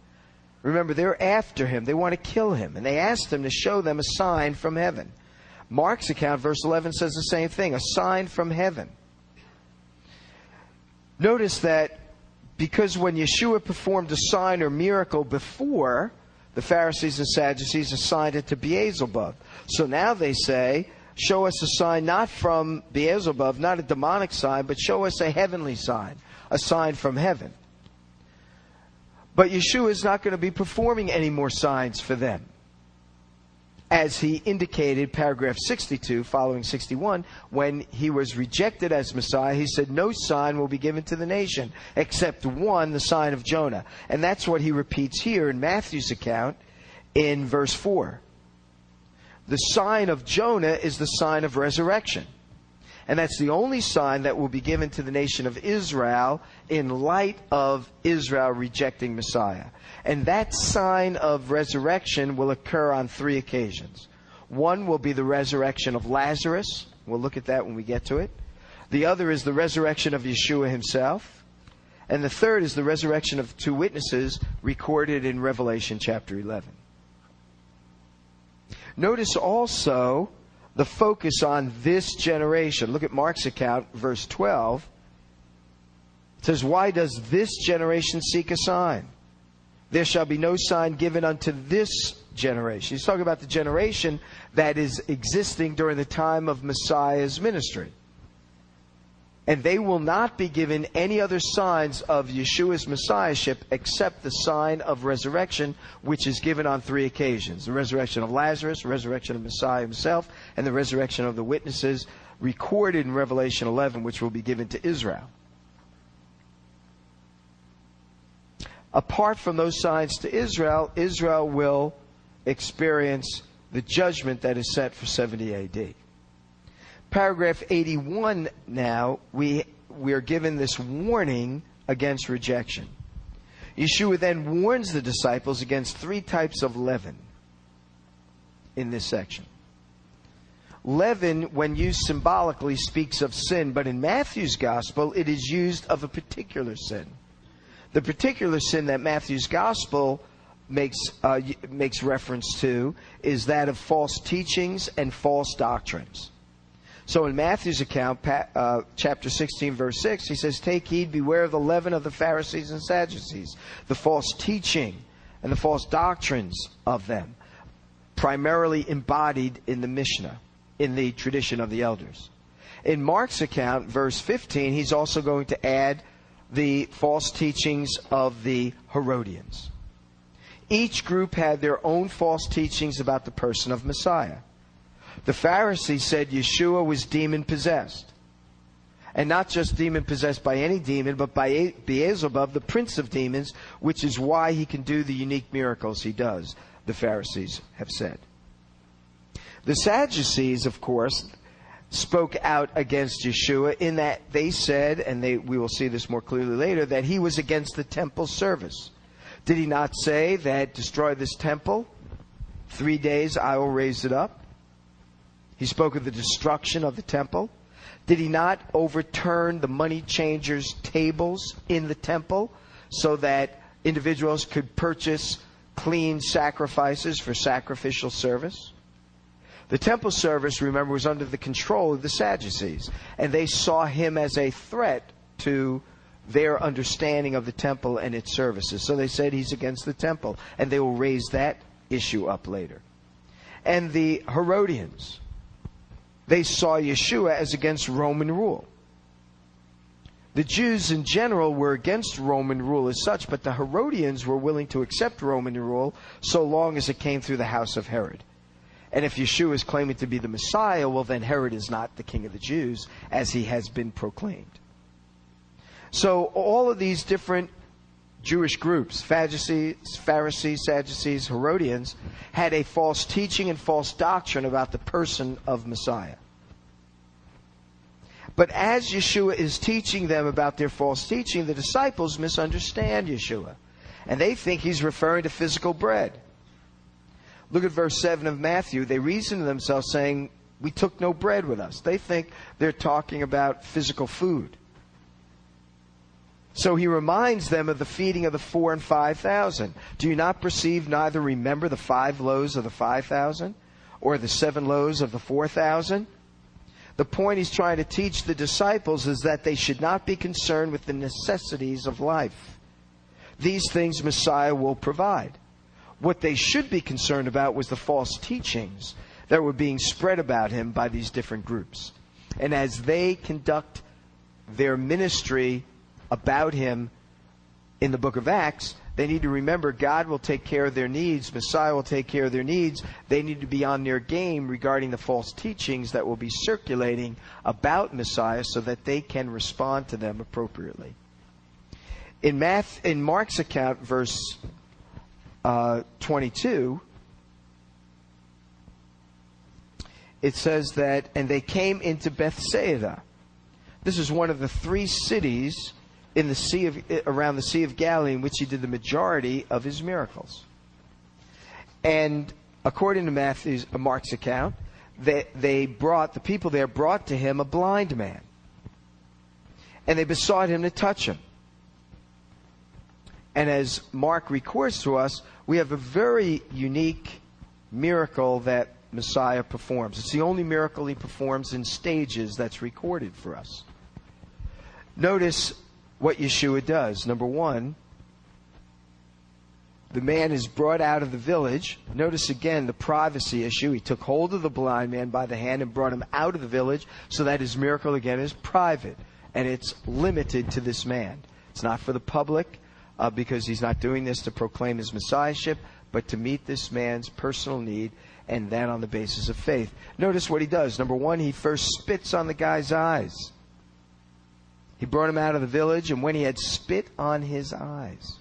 Remember, they're after him. They want to kill him. And they asked him to show them a sign from heaven. Mark's account, verse 11, says the same thing a sign from heaven. Notice that because when Yeshua performed a sign or miracle before, the Pharisees and Sadducees assigned it to Beelzebub. So now they say, show us a sign not from Beelzebub, not a demonic sign, but show us a heavenly sign, a sign from heaven. But Yeshua is not going to be performing any more signs for them as he indicated, paragraph 62, following 61, when he was rejected as Messiah, he said, No sign will be given to the nation except one, the sign of Jonah. And that's what he repeats here in Matthew's account in verse 4. The sign of Jonah is the sign of resurrection. And that's the only sign that will be given to the nation of Israel in light of Israel rejecting Messiah. And that sign of resurrection will occur on three occasions. One will be the resurrection of Lazarus. We'll look at that when we get to it. The other is the resurrection of Yeshua himself. And the third is the resurrection of two witnesses recorded in Revelation chapter 11. Notice also the focus on this generation. Look at Mark's account, verse 12. It says, Why does this generation seek a sign? There shall be no sign given unto this generation. He's talking about the generation that is existing during the time of Messiah's ministry. And they will not be given any other signs of Yeshua's messiahship except the sign of resurrection, which is given on three occasions the resurrection of Lazarus, the resurrection of Messiah himself, and the resurrection of the witnesses recorded in Revelation 11, which will be given to Israel. Apart from those signs to Israel, Israel will experience the judgment that is set for 70 AD paragraph 81 now, we, we are given this warning against rejection. Yeshua then warns the disciples against three types of leaven in this section. Leaven, when used symbolically, speaks of sin, but in Matthew's gospel, it is used of a particular sin. The particular sin that Matthew's gospel makes, uh, makes reference to is that of false teachings and false doctrines. So in Matthew's account, uh, chapter 16, verse 6, he says, Take heed, beware of the leaven of the Pharisees and Sadducees, the false teaching and the false doctrines of them, primarily embodied in the Mishnah, in the tradition of the elders. In Mark's account, verse 15, he's also going to add the false teachings of the Herodians. Each group had their own false teachings about the person of Messiah. The Pharisees said Yeshua was demon possessed. And not just demon possessed by any demon, but by Beelzebub, the prince of demons, which is why he can do the unique miracles he does, the Pharisees have said. The Sadducees, of course, spoke out against Yeshua in that they said, and they, we will see this more clearly later, that he was against the temple service. Did he not say that destroy this temple? Three days I will raise it up. He spoke of the destruction of the temple. Did he not overturn the money changers' tables in the temple so that individuals could purchase clean sacrifices for sacrificial service. The temple service, remember, was under the control of the Sadducees, and they saw him as a threat to their understanding of the temple and its services. So they said he's against the temple, and they will raise that issue up later. And the Herodians, they saw Yeshua as against Roman rule. The Jews in general were against Roman rule as such, but the Herodians were willing to accept Roman rule so long as it came through the house of Herod. And if Yeshua is claiming to be the Messiah, well, then Herod is not the king of the Jews, as he has been proclaimed. So all of these different Jewish groups, Pharisees, Pharisees, Sadducees, Herodians, had a false teaching and false doctrine about the person of Messiah. But as Yeshua is teaching them about their false teaching, the disciples misunderstand Yeshua. And they think he's referring to physical bread. Look at verse 7 of Matthew. They reason to themselves saying, We took no bread with us. They think they're talking about physical food. So he reminds them of the feeding of the four and five thousand. Do you not perceive, neither remember the five loaves of the five thousand, or the seven loaves of the four thousand? The point he's trying to teach the disciples is that they should not be concerned with the necessities of life. These things Messiah will provide. What they should be concerned about was the false teachings that were being spread about him by these different groups. And as they conduct their ministry about him in the book of Acts, they need to remember God will take care of their needs, Messiah will take care of their needs. They need to be on their game regarding the false teachings that will be circulating about Messiah so that they can respond to them appropriately. In, Math, in Mark's account, verse uh, 22, it says that, and they came into Bethsaida. This is one of the three cities in the sea of, around the Sea of Galilee in which he did the majority of his miracles. And according to Matthew's, uh, Mark's account, they, they brought, the people there brought to him a blind man. And they besought him to touch him. And as Mark records to us, we have a very unique miracle that Messiah performs. It's the only miracle he performs in stages that's recorded for us. Notice what Yeshua does. Number one, the man is brought out of the village. Notice again the privacy issue. He took hold of the blind man by the hand and brought him out of the village so that his miracle again is private and it's limited to this man. It's not for the public uh, because he's not doing this to proclaim his messiahship, but to meet this man's personal need and that on the basis of faith. Notice what he does. Number one, he first spits on the guy's eyes. He brought him out of the village, and when he had spit on his eyes.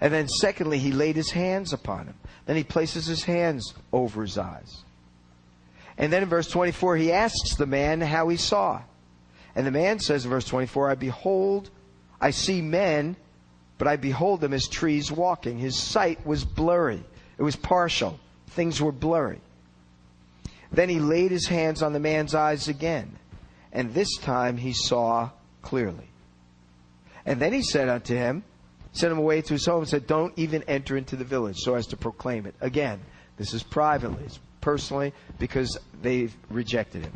And then, secondly, he laid his hands upon him. Then he places his hands over his eyes. And then in verse 24, he asks the man how he saw. And the man says in verse 24, I behold, I see men, but I behold them as trees walking. His sight was blurry, it was partial. Things were blurry. Then he laid his hands on the man's eyes again, and this time he saw clearly. And then he said unto him, sent him away to his home and said, Don't even enter into the village so as to proclaim it. Again, this is privately, it's personally, because they've rejected him.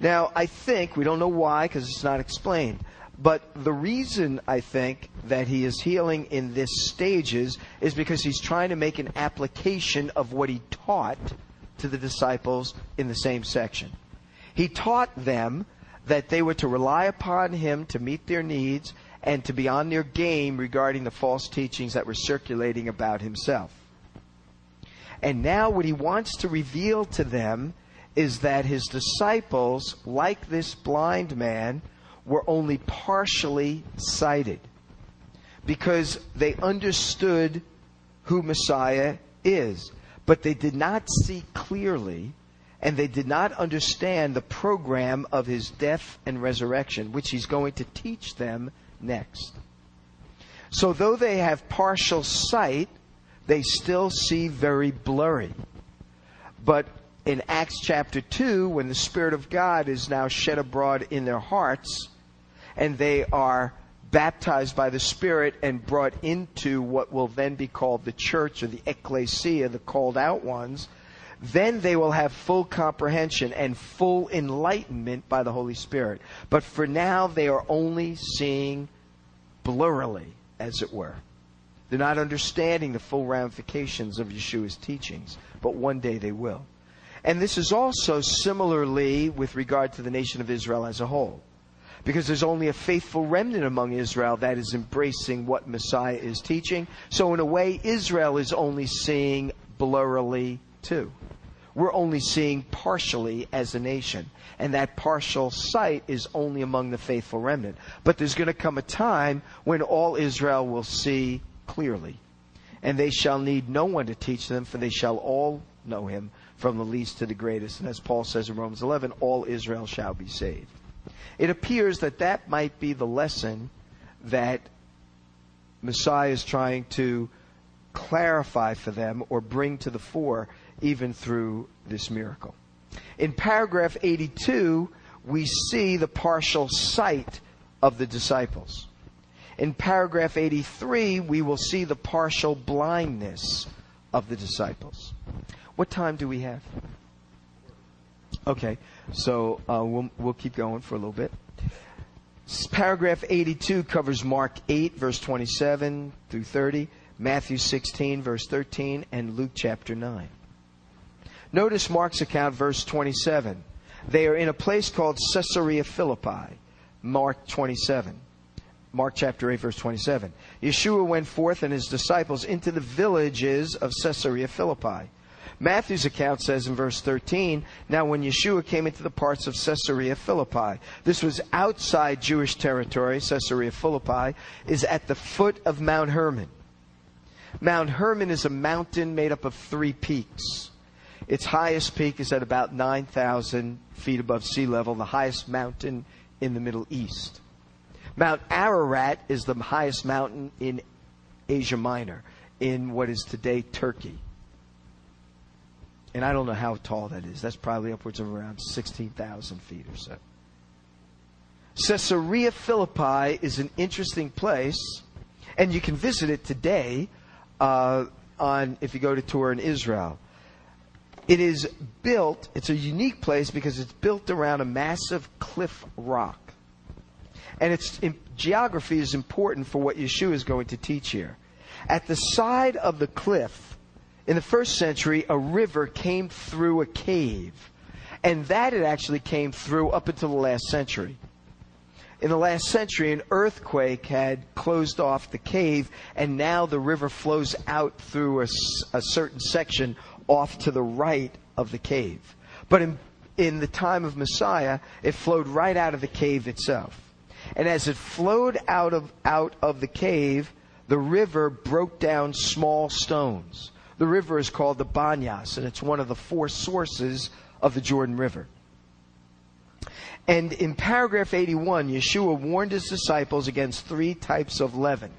Now, I think, we don't know why because it's not explained, but the reason I think that he is healing in this stages is because he's trying to make an application of what he taught to the disciples in the same section. He taught them that they were to rely upon him to meet their needs and to be on their game regarding the false teachings that were circulating about himself. And now, what he wants to reveal to them is that his disciples, like this blind man, were only partially sighted because they understood who Messiah is, but they did not see clearly and they did not understand the program of his death and resurrection, which he's going to teach them next. So, though they have partial sight, they still see very blurry. But in Acts chapter 2, when the Spirit of God is now shed abroad in their hearts, and they are baptized by the Spirit and brought into what will then be called the church or the ecclesia, the called out ones, then they will have full comprehension and full enlightenment by the Holy Spirit. But for now, they are only seeing blurrily, as it were. They're not understanding the full ramifications of Yeshua's teachings, but one day they will. And this is also similarly with regard to the nation of Israel as a whole. Because there's only a faithful remnant among Israel that is embracing what Messiah is teaching. So, in a way, Israel is only seeing blurrily too. We're only seeing partially as a nation. And that partial sight is only among the faithful remnant. But there's going to come a time when all Israel will see clearly. And they shall need no one to teach them, for they shall all know him from the least to the greatest. And as Paul says in Romans 11, all Israel shall be saved. It appears that that might be the lesson that Messiah is trying to clarify for them or bring to the fore even through this miracle. In paragraph 82, we see the partial sight of the disciples. In paragraph 83, we will see the partial blindness of the disciples. What time do we have? Okay, so uh, we'll, we'll keep going for a little bit. Paragraph 82 covers Mark 8, verse 27 through 30, Matthew 16, verse 13, and Luke chapter 9. Notice Mark's account, verse 27. They are in a place called Caesarea Philippi, Mark 27. Mark chapter 8, verse 27. Yeshua went forth and his disciples into the villages of Caesarea Philippi. Matthew's account says in verse 13, Now when Yeshua came into the parts of Caesarea Philippi, this was outside Jewish territory. Caesarea Philippi is at the foot of Mount Hermon. Mount Hermon is a mountain made up of three peaks. Its highest peak is at about 9,000 feet above sea level, the highest mountain in the Middle East. Mount Ararat is the highest mountain in Asia Minor, in what is today Turkey. And I don't know how tall that is. That's probably upwards of around 16,000 feet or so. Caesarea Philippi is an interesting place, and you can visit it today uh, on if you go to tour in Israel. It is built, it's a unique place because it's built around a massive cliff rock. And its geography is important for what Yeshua is going to teach here. At the side of the cliff, in the first century, a river came through a cave. And that it actually came through up until the last century. In the last century, an earthquake had closed off the cave, and now the river flows out through a, a certain section off to the right of the cave. But in, in the time of Messiah, it flowed right out of the cave itself. And as it flowed out of, out of the cave, the river broke down small stones. The river is called the Banyas, and it's one of the four sources of the Jordan River. And in paragraph 81, Yeshua warned his disciples against three types of leaven.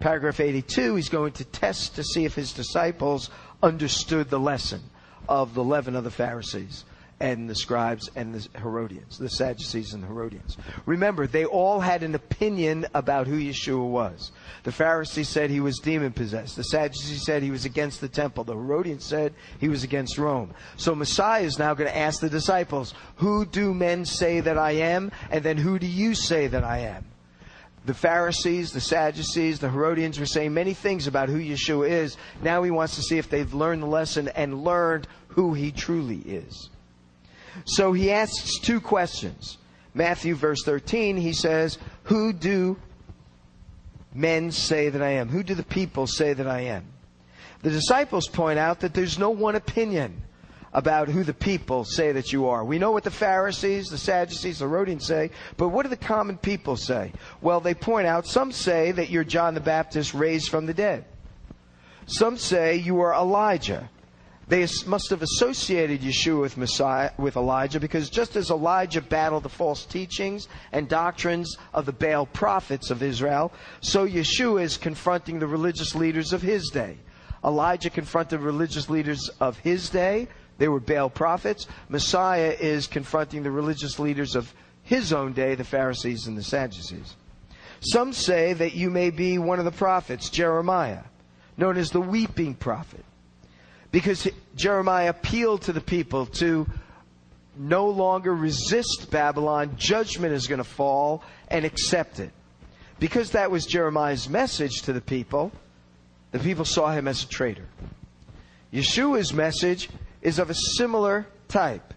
Paragraph 82, he's going to test to see if his disciples understood the lesson of the leaven of the Pharisees and the scribes and the Herodians, the Sadducees and the Herodians. Remember, they all had an opinion about who Yeshua was. The Pharisees said he was demon possessed. The Sadducees said he was against the temple. The Herodians said he was against Rome. So Messiah is now going to ask the disciples, Who do men say that I am? And then who do you say that I am? The Pharisees, the Sadducees, the Herodians were saying many things about who Yeshua is. Now he wants to see if they've learned the lesson and learned who he truly is. So he asks two questions. Matthew verse 13, he says, Who do men say that I am? Who do the people say that I am? The disciples point out that there's no one opinion about who the people say that you are. We know what the Pharisees, the Sadducees, the Herodians say, but what do the common people say? Well, they point out some say that you're John the Baptist raised from the dead. Some say you are Elijah. They must have associated Yeshua with Messiah, with Elijah, because just as Elijah battled the false teachings and doctrines of the Baal prophets of Israel, so Yeshua is confronting the religious leaders of his day. Elijah confronted religious leaders of his day. They were Baal prophets. Messiah is confronting the religious leaders of his own day, the Pharisees and the Sadducees. Some say that you may be one of the prophets, Jeremiah, known as the weeping prophet. Because Jeremiah appealed to the people to no longer resist Babylon, judgment is going to fall, and accept it. Because that was Jeremiah's message to the people, the people saw him as a traitor. Yeshua's message is of a similar type.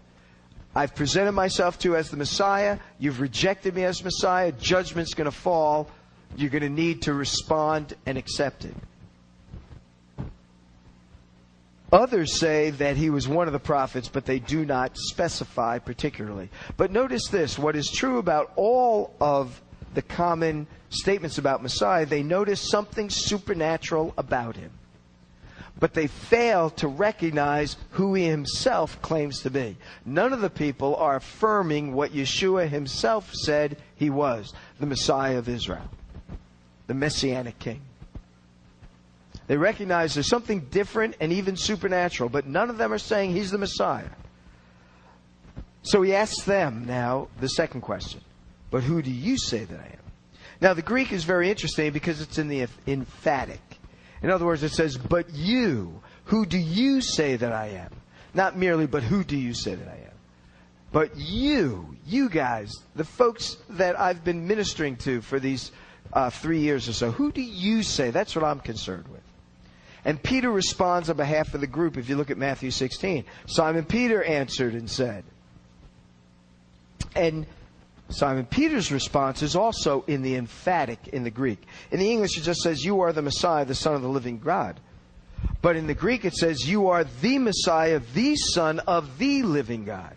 I've presented myself to as the Messiah. You've rejected me as Messiah. Judgment's going to fall. You're going to need to respond and accept it. Others say that he was one of the prophets, but they do not specify particularly. But notice this what is true about all of the common statements about Messiah, they notice something supernatural about him. But they fail to recognize who he himself claims to be. None of the people are affirming what Yeshua himself said he was the Messiah of Israel, the Messianic King. They recognize there's something different and even supernatural, but none of them are saying he's the Messiah. So he asks them now the second question But who do you say that I am? Now, the Greek is very interesting because it's in the emphatic. In other words, it says, But you, who do you say that I am? Not merely, but who do you say that I am? But you, you guys, the folks that I've been ministering to for these uh, three years or so, who do you say? That's what I'm concerned with. And Peter responds on behalf of the group if you look at Matthew 16. Simon Peter answered and said, and Simon Peter's response is also in the emphatic in the Greek. In the English, it just says, You are the Messiah, the Son of the living God. But in the Greek, it says, You are the Messiah, the Son of the living God.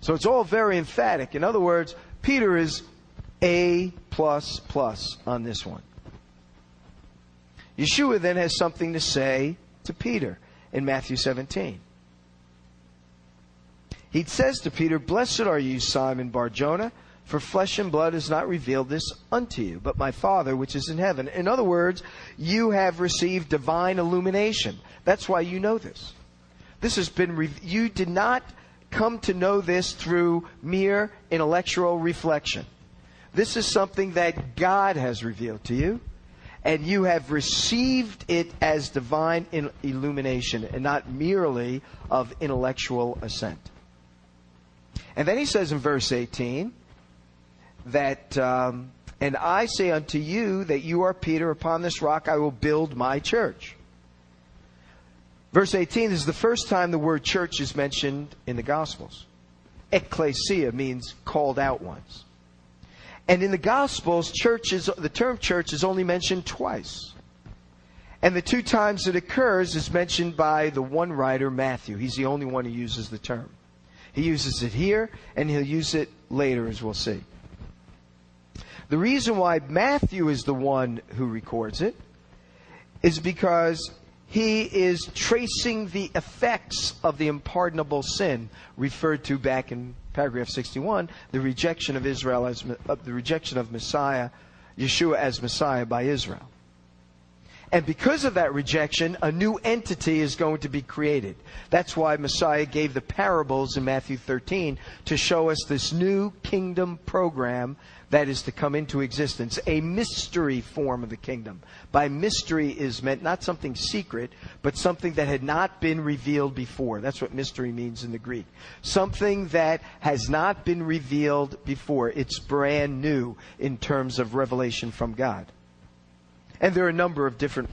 So it's all very emphatic. In other words, Peter is A plus plus on this one. Yeshua then has something to say to Peter in Matthew 17. He says to Peter, Blessed are you, Simon Barjona, for flesh and blood has not revealed this unto you, but my Father which is in heaven. In other words, you have received divine illumination. That's why you know this. This has been, re- you did not come to know this through mere intellectual reflection. This is something that God has revealed to you and you have received it as divine illumination and not merely of intellectual assent. And then he says in verse 18 that, um, and I say unto you that you are Peter, upon this rock I will build my church. Verse 18 is the first time the word church is mentioned in the Gospels. Ecclesia means called out ones. And in the Gospels, churches, the term church is only mentioned twice. And the two times it occurs is mentioned by the one writer, Matthew. He's the only one who uses the term. He uses it here, and he'll use it later, as we'll see. The reason why Matthew is the one who records it is because he is tracing the effects of the unpardonable sin referred to back in paragraph 61, the rejection of Israel as uh, the rejection of Messiah, Yeshua as Messiah by Israel. And because of that rejection, a new entity is going to be created. That's why Messiah gave the parables in Matthew 13 to show us this new kingdom program that is to come into existence, a mystery form of the kingdom. By mystery is meant not something secret, but something that had not been revealed before. That's what mystery means in the Greek. Something that has not been revealed before. It's brand new in terms of revelation from God. And there are a number of different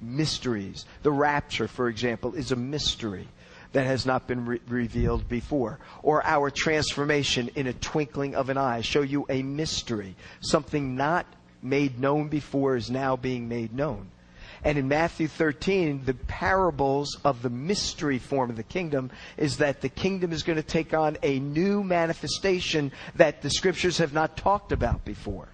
mysteries. The rapture, for example, is a mystery that has not been re- revealed before. Or our transformation in a twinkling of an eye. Show you a mystery. Something not made known before is now being made known. And in Matthew 13, the parables of the mystery form of the kingdom is that the kingdom is going to take on a new manifestation that the scriptures have not talked about before.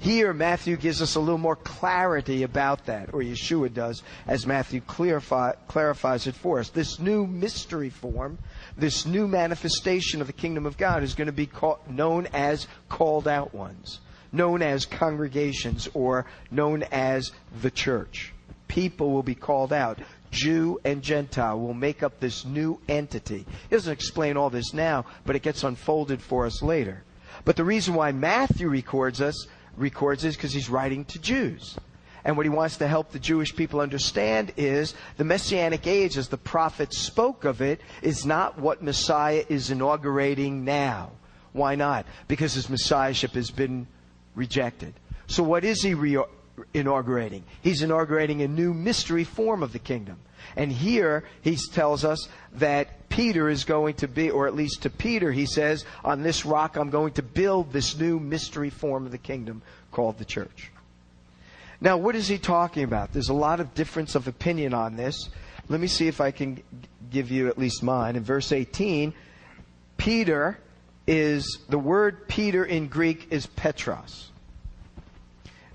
Here, Matthew gives us a little more clarity about that, or Yeshua does, as Matthew clarify, clarifies it for us. This new mystery form, this new manifestation of the kingdom of God is going to be known as called out ones, known as congregations, or known as the church. People will be called out. Jew and Gentile will make up this new entity. He doesn't explain all this now, but it gets unfolded for us later. But the reason why Matthew records us records this because he's writing to Jews. And what he wants to help the Jewish people understand is the Messianic age, as the prophets spoke of it, is not what Messiah is inaugurating now. Why not? Because his Messiahship has been rejected. So what is he re- inaugurating? He's inaugurating a new mystery form of the kingdom. And here he tells us that Peter is going to be, or at least to Peter, he says, on this rock I'm going to build this new mystery form of the kingdom called the church. Now, what is he talking about? There's a lot of difference of opinion on this. Let me see if I can give you at least mine. In verse 18, Peter is, the word Peter in Greek is Petros.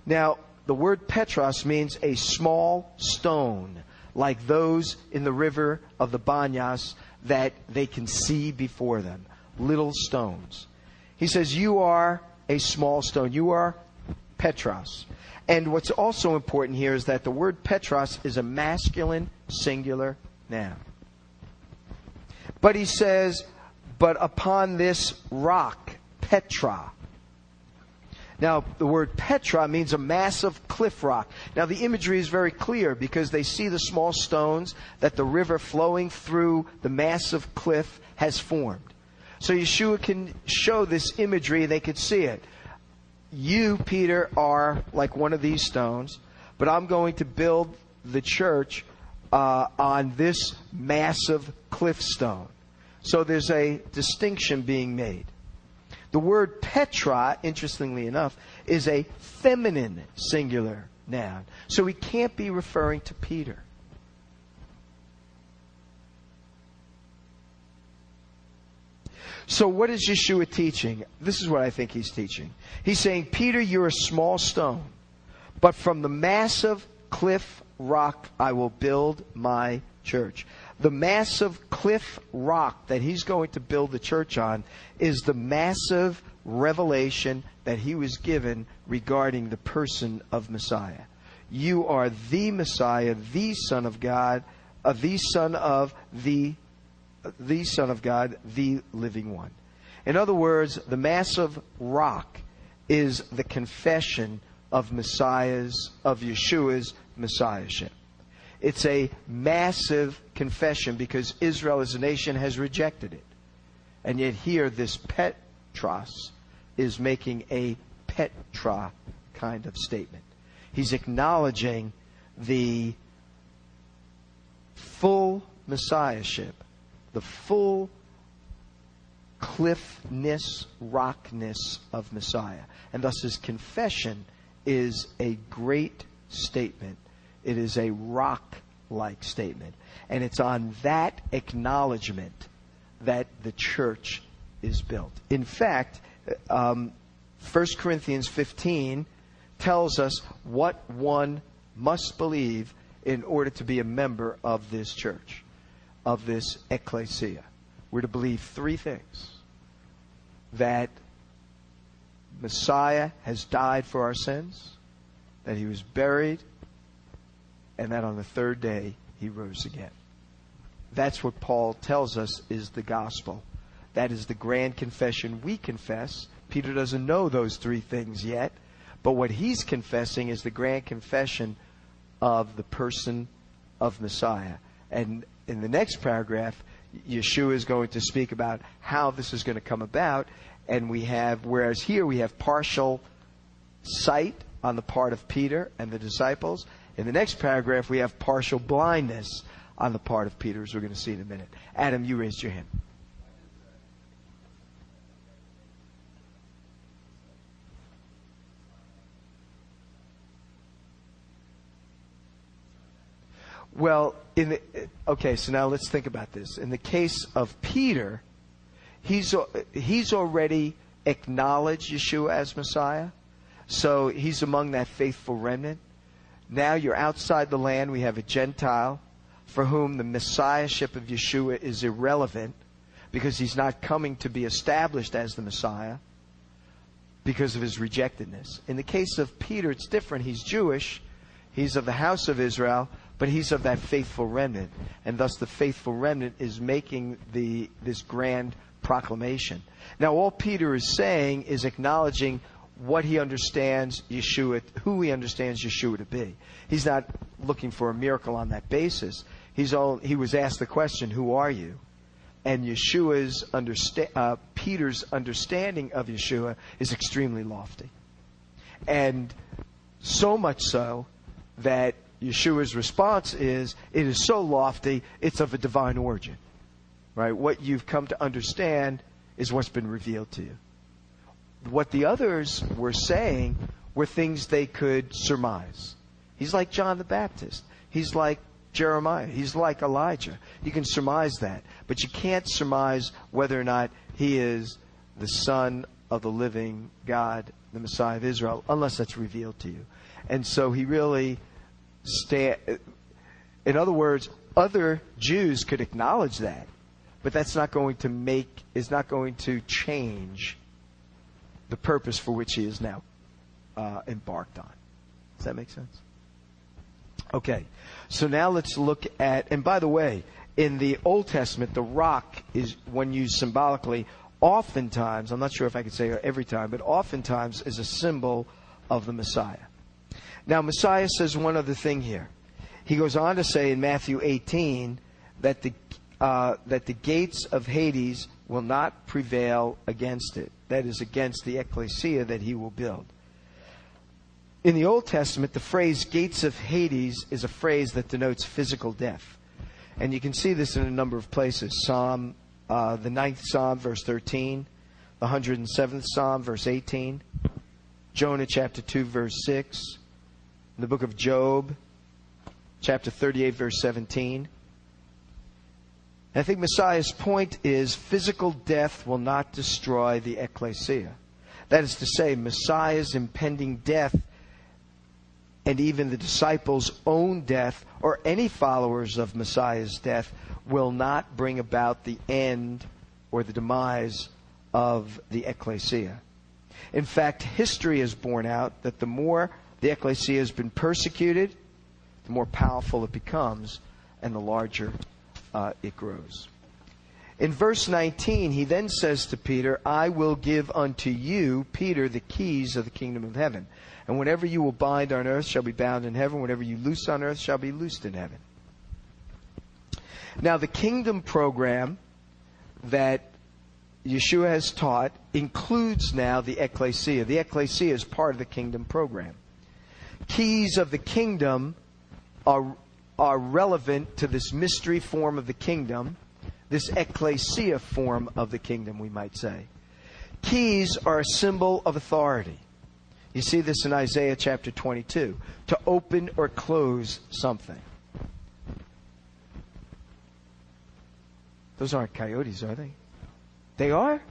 Now, the word Petros means a small stone, like those in the river of the Banyas that they can see before them. Little stones. He says, You are a small stone. You are Petros. And what's also important here is that the word Petros is a masculine singular noun. But he says, But upon this rock, Petra. Now, the word Petra means a massive cliff rock. Now, the imagery is very clear because they see the small stones that the river flowing through the massive cliff has formed. So Yeshua can show this imagery and they could see it. You, Peter, are like one of these stones, but I'm going to build the church uh, on this massive cliff stone. So there's a distinction being made. The word Petra, interestingly enough, is a feminine singular noun. So he can't be referring to Peter. So what is Yeshua teaching? This is what I think he's teaching. He's saying, Peter, you're a small stone, but from the massive cliff rock I will build my church. The massive cliff rock that he's going to build the church on is the massive revelation that he was given regarding the person of Messiah. You are the Messiah, the Son of God, uh, the Son of the the Son of God, the living one. In other words, the massive rock is the confession of Messiah's, of Yeshua's Messiahship. It's a massive confession because Israel as a nation has rejected it. And yet here, this Petros is making a Petra kind of statement. He's acknowledging the full Messiahship the full cliffness, rockness of Messiah. And thus his confession is a great statement. It is a rock like statement. And it's on that acknowledgement that the church is built. In fact, um, 1 Corinthians 15 tells us what one must believe in order to be a member of this church of this ecclesia. We're to believe three things that Messiah has died for our sins, that he was buried, and that on the third day he rose again. That's what Paul tells us is the gospel. That is the grand confession we confess. Peter doesn't know those three things yet, but what he's confessing is the grand confession of the person of Messiah. And in the next paragraph, Yeshua is going to speak about how this is going to come about. And we have, whereas here we have partial sight on the part of Peter and the disciples. In the next paragraph, we have partial blindness on the part of Peter, as we're going to see in a minute. Adam, you raised your hand. Well, in the, okay, so now let's think about this. In the case of Peter, he's he's already acknowledged Yeshua as Messiah, so he's among that faithful remnant. Now you're outside the land. We have a Gentile for whom the Messiahship of Yeshua is irrelevant because he's not coming to be established as the Messiah because of his rejectedness. In the case of Peter, it's different. He's Jewish. He's of the house of Israel, but he's of that faithful remnant. And thus the faithful remnant is making the, this grand proclamation. Now, all Peter is saying is acknowledging what he understands Yeshua, who he understands Yeshua to be. He's not looking for a miracle on that basis. He's all, he was asked the question, "Who are you?" And Yeshua's understa- uh, Peter's understanding of Yeshua is extremely lofty, and so much so that Yeshua's response is, "It is so lofty, it's of a divine origin." Right? What you've come to understand is what's been revealed to you what the others were saying were things they could surmise. He's like John the Baptist. He's like Jeremiah. He's like Elijah. You can surmise that. But you can't surmise whether or not he is the son of the living God, the Messiah of Israel, unless that's revealed to you. And so he really stand. In other words, other Jews could acknowledge that, but that's not going to make is not going to change the purpose for which he is now uh, embarked on. Does that make sense? Okay, so now let's look at, and by the way, in the Old Testament, the rock is, when used symbolically, oftentimes, I'm not sure if I could say every time, but oftentimes is a symbol of the Messiah. Now, Messiah says one other thing here. He goes on to say in Matthew 18 that the, uh, that the gates of Hades will not prevail against it. That is, against the ecclesia that he will build. In the Old Testament, the phrase gates of Hades is a phrase that denotes physical death. And you can see this in a number of places. Psalm, uh, the ninth Psalm, verse 13, the 107th Psalm, verse 18, Jonah chapter 2, verse 6, the book of Job, chapter 38, verse 17. I think Messiah's point is physical death will not destroy the ecclesia. That is to say, Messiah's impending death and even the disciples' own death or any followers of Messiah's death will not bring about the end or the demise of the ecclesia. In fact, history has borne out that the more the ecclesia has been persecuted, the more powerful it becomes and the larger uh, it grows. In verse 19, he then says to Peter, I will give unto you, Peter, the keys of the kingdom of heaven. And whatever you will bind on earth shall be bound in heaven. Whatever you loose on earth shall be loosed in heaven. Now, the kingdom program that Yeshua has taught includes now the ecclesia. The ecclesia is part of the kingdom program. Keys of the kingdom are are relevant to this mystery form of the kingdom, this ecclesia form of the kingdom, we might say. Keys are a symbol of authority. You see this in Isaiah chapter 22 to open or close something. Those aren't coyotes, are they? They are?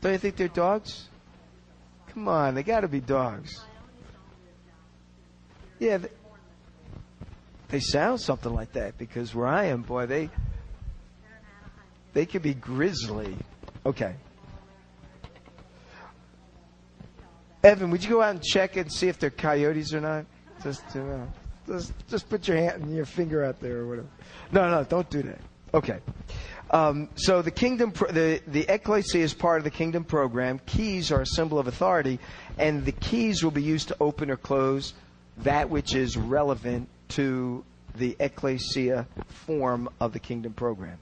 Don't you think they're dogs? Come on, they got to be dogs. Yeah, they, they sound something like that because where I am, boy, they they could be grizzly. Okay. Evan, would you go out and check and see if they're coyotes or not? Just uh, just just put your hand and your finger out there or whatever. No, no, don't do that. Okay. Um, so the kingdom, the the ecclesia is part of the kingdom program. Keys are a symbol of authority, and the keys will be used to open or close that which is relevant to the ecclesia form of the kingdom program.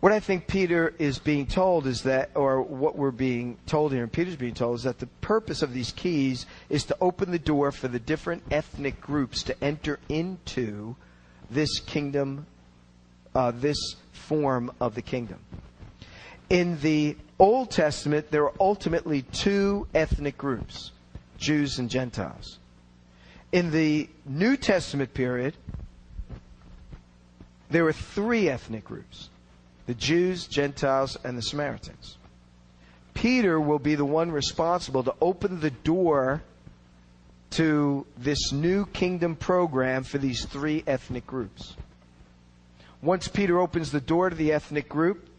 What I think Peter is being told is that, or what we're being told here, and Peter's being told, is that the purpose of these keys is to open the door for the different ethnic groups to enter into this kingdom, uh, this form of the kingdom. In the Old Testament, there are ultimately two ethnic groups Jews and Gentiles. In the New Testament period, there were three ethnic groups the Jews, Gentiles, and the Samaritans. Peter will be the one responsible to open the door to this new kingdom program for these three ethnic groups. Once Peter opens the door to the ethnic group,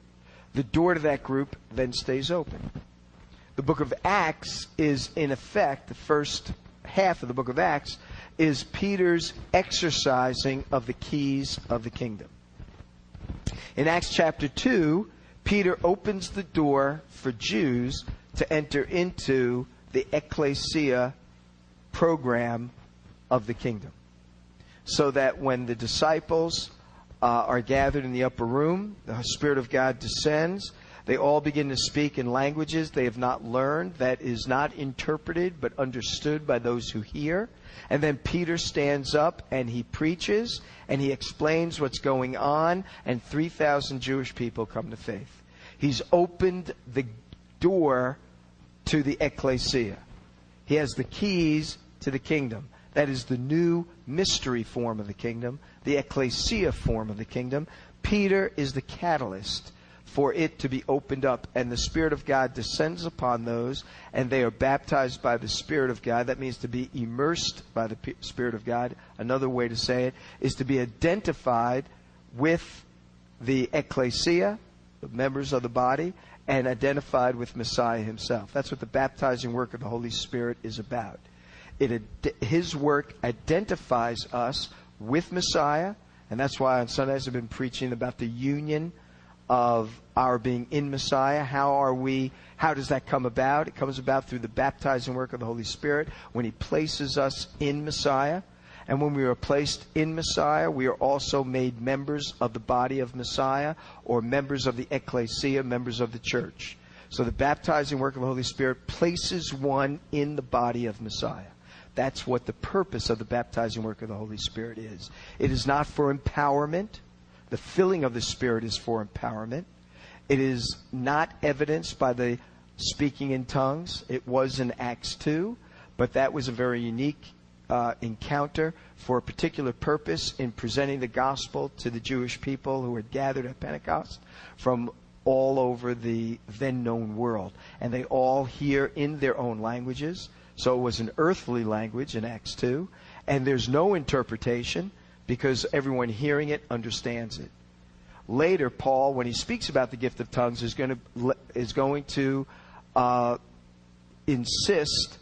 the door to that group then stays open. The book of Acts is, in effect, the first half of the book of Acts is Peter's exercising of the keys of the kingdom. In Acts chapter 2, Peter opens the door for Jews to enter into the ecclesia program of the kingdom. So that when the disciples uh, are gathered in the upper room, the Spirit of God descends. They all begin to speak in languages they have not learned, that is not interpreted but understood by those who hear. And then Peter stands up and he preaches and he explains what's going on, and 3,000 Jewish people come to faith. He's opened the door to the ecclesia. He has the keys to the kingdom. That is the new mystery form of the kingdom, the ecclesia form of the kingdom. Peter is the catalyst for it to be opened up, and the Spirit of God descends upon those, and they are baptized by the Spirit of God. That means to be immersed by the Spirit of God. Another way to say it is to be identified with the ecclesia, the members of the body, and identified with Messiah himself. That's what the baptizing work of the Holy Spirit is about. It, his work identifies us with Messiah, and that's why on Sundays I've been preaching about the union of our being in Messiah. How are we, how does that come about? It comes about through the baptizing work of the Holy Spirit when He places us in Messiah. And when we are placed in Messiah, we are also made members of the body of Messiah or members of the ecclesia, members of the church. So the baptizing work of the Holy Spirit places one in the body of Messiah. That's what the purpose of the baptizing work of the Holy Spirit is. It is not for empowerment. The filling of the Spirit is for empowerment. It is not evidenced by the speaking in tongues. It was in Acts 2, but that was a very unique uh, encounter for a particular purpose in presenting the gospel to the Jewish people who had gathered at Pentecost from all over the then known world. And they all hear in their own languages. So it was an earthly language in Acts 2. And there's no interpretation because everyone hearing it understands it. Later, Paul, when he speaks about the gift of tongues, is going to, is going to uh, insist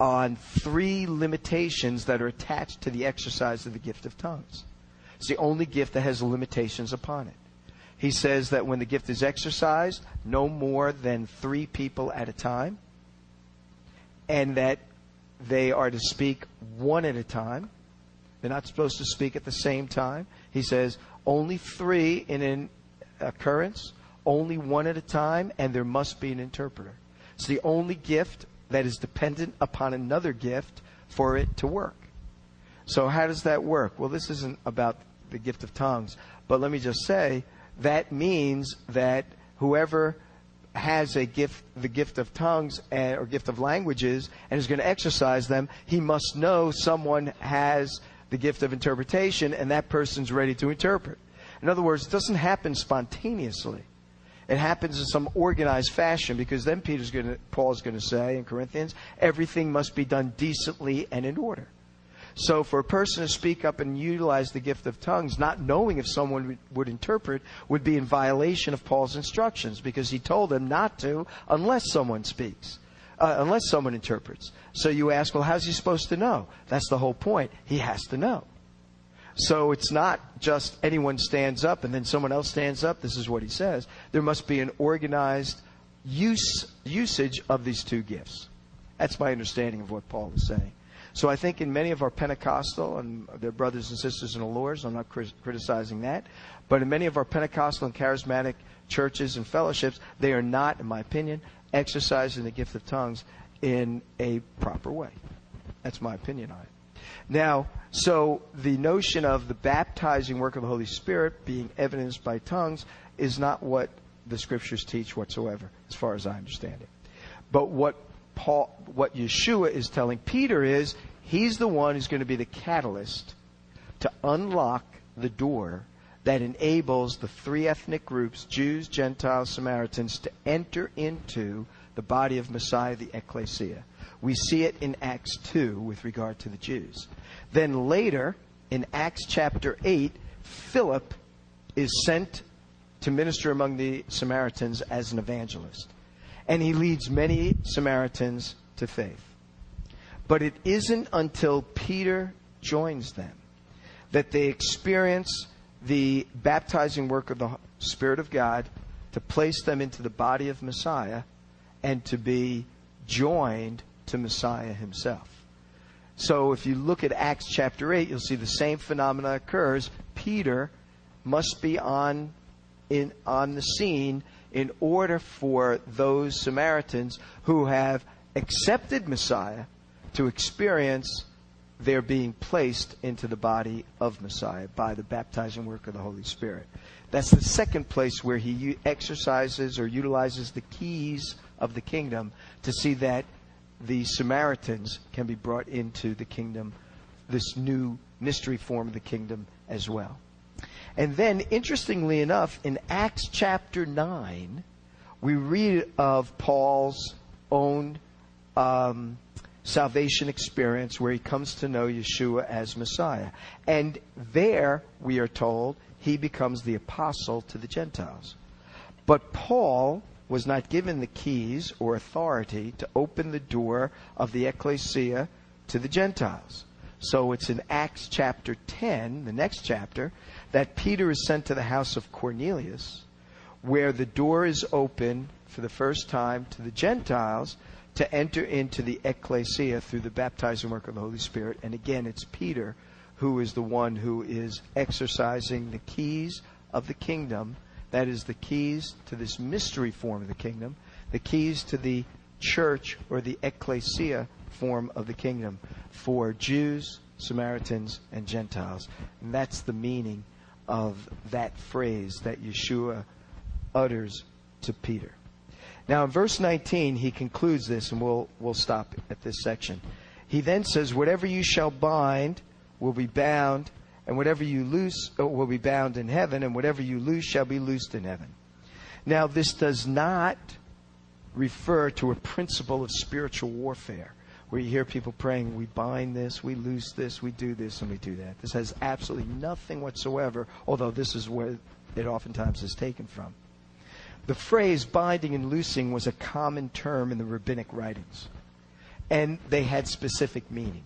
on three limitations that are attached to the exercise of the gift of tongues. It's the only gift that has limitations upon it. He says that when the gift is exercised, no more than three people at a time, and that they are to speak one at a time. They're not supposed to speak at the same time. He says only three in an occurrence, only one at a time, and there must be an interpreter. It's the only gift that is dependent upon another gift for it to work. So, how does that work? Well, this isn't about the gift of tongues, but let me just say that means that whoever has a gift, the gift of tongues and, or gift of languages, and is going to exercise them, he must know someone has the gift of interpretation, and that person's ready to interpret. In other words, it doesn't happen spontaneously. It happens in some organized fashion because then Peter's going to, Paul's going to say in Corinthians, everything must be done decently and in order. So for a person to speak up and utilize the gift of tongues, not knowing if someone would interpret, would be in violation of Paul's instructions because he told them not to unless someone speaks, uh, unless someone interprets. So you ask, well, how's he supposed to know? That's the whole point. He has to know. So it's not just anyone stands up and then someone else stands up. This is what he says. There must be an organized use, usage of these two gifts. That's my understanding of what Paul is saying. So I think in many of our Pentecostal and their brothers and sisters in the Lord, I'm not criticizing that, but in many of our Pentecostal and charismatic churches and fellowships, they are not, in my opinion, exercising the gift of tongues in a proper way. That's my opinion on it. Now, so the notion of the baptizing work of the Holy Spirit being evidenced by tongues is not what the scriptures teach whatsoever, as far as I understand it. But what Paul, what Yeshua is telling Peter is he's the one who's going to be the catalyst to unlock the door that enables the three ethnic groups, Jews, Gentiles, Samaritans, to enter into the body of Messiah, the ecclesia. We see it in Acts 2 with regard to the Jews. Then later, in Acts chapter 8, Philip is sent to minister among the Samaritans as an evangelist. And he leads many Samaritans to faith. But it isn't until Peter joins them that they experience the baptizing work of the Spirit of God to place them into the body of Messiah and to be joined to Messiah himself. So if you look at Acts chapter 8, you'll see the same phenomena occurs. Peter must be on in on the scene in order for those Samaritans who have accepted Messiah to experience their being placed into the body of Messiah by the baptizing work of the Holy Spirit. That's the second place where he exercises or utilizes the keys of the kingdom to see that the Samaritans can be brought into the kingdom, this new mystery form of the kingdom as well. And then, interestingly enough, in Acts chapter 9, we read of Paul's own um, salvation experience where he comes to know Yeshua as Messiah. And there, we are told, he becomes the apostle to the Gentiles. But Paul was not given the keys or authority to open the door of the ecclesia to the Gentiles. So it's in Acts chapter 10, the next chapter, that Peter is sent to the house of Cornelius, where the door is open for the first time to the Gentiles to enter into the ecclesia through the baptizing work of the Holy Spirit. And again, it's Peter who is the one who is exercising the keys of the kingdom. That is the keys to this mystery form of the kingdom, the keys to the church or the ecclesia form of the kingdom for Jews, Samaritans, and Gentiles. And that's the meaning of that phrase that Yeshua utters to Peter. Now, in verse 19, he concludes this, and we'll, we'll stop at this section. He then says, Whatever you shall bind will be bound, and whatever you loose uh, will be bound in heaven, and whatever you loose shall be loosed in heaven. Now, this does not refer to a principle of spiritual warfare where you hear people praying, we bind this, we loose this, we do this, and we do that. This has absolutely nothing whatsoever, although this is where it oftentimes is taken from. The phrase binding and loosing was a common term in the rabbinic writings, and they had specific meaning.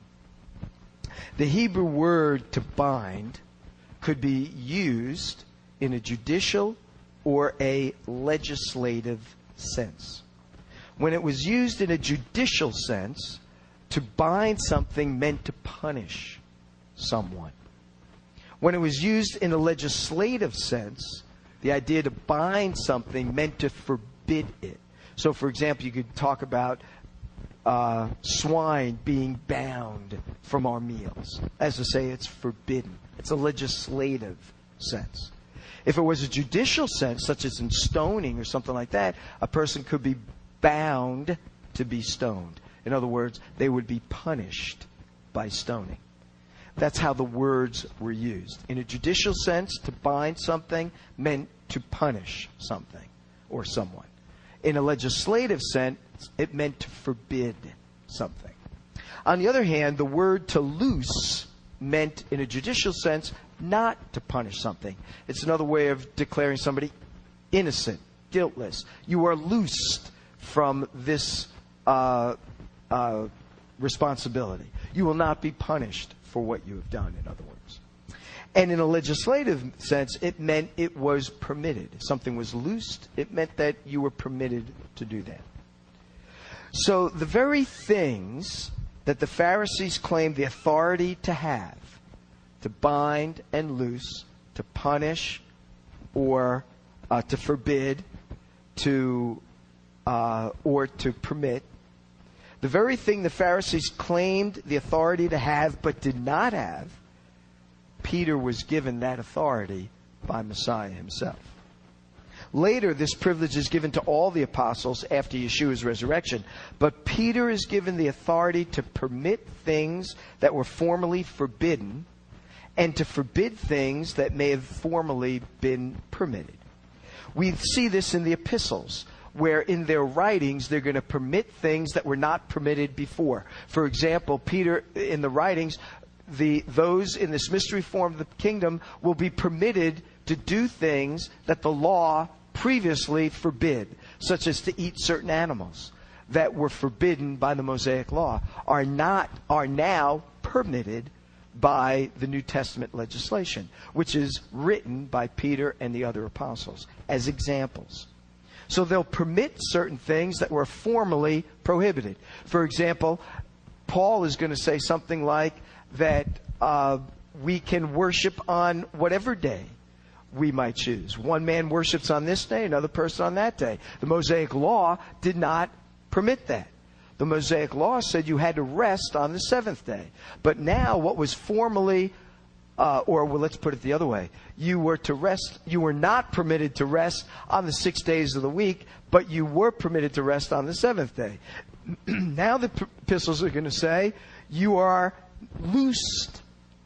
The Hebrew word to bind could be used in a judicial or a legislative sense. When it was used in a judicial sense, to bind something meant to punish someone. When it was used in a legislative sense, the idea to bind something meant to forbid it. So, for example, you could talk about uh, swine being bound from our meals. As to say, it's forbidden. It's a legislative sense. If it was a judicial sense, such as in stoning or something like that, a person could be bound to be stoned. In other words, they would be punished by stoning. That's how the words were used. In a judicial sense, to bind something meant to punish something or someone. In a legislative sense, it meant to forbid something. On the other hand, the word to loose meant, in a judicial sense, not to punish something. It's another way of declaring somebody innocent, guiltless. You are loosed from this uh, uh, responsibility. You will not be punished for what you have done, in other words. And in a legislative sense, it meant it was permitted. Something was loosed, it meant that you were permitted to do that. So the very things that the Pharisees claimed the authority to have, to bind and loose, to punish or uh, to forbid, to uh, or to permit, the very thing the Pharisees claimed the authority to have but did not have, Peter was given that authority by Messiah himself. Later, this privilege is given to all the apostles after Yeshua's resurrection, but Peter is given the authority to permit things that were formerly forbidden and to forbid things that may have formerly been permitted. We see this in the epistles where in their writings they're going to permit things that were not permitted before. For example, Peter in the writings, the those in this mystery form of the kingdom will be permitted to do things that the law previously forbid, such as to eat certain animals that were forbidden by the Mosaic law are not are now permitted by the New Testament legislation, which is written by Peter and the other apostles as examples. So they'll permit certain things that were formerly prohibited. For example, Paul is going to say something like that uh, we can worship on whatever day we might choose. One man worships on this day, another person on that day. The Mosaic Law did not permit that. The Mosaic Law said you had to rest on the seventh day. But now, what was formerly uh, or well, let's put it the other way. You were to rest, you were not permitted to rest on the six days of the week, but you were permitted to rest on the seventh day. [clears throat] now the epistles are going to say you are loosed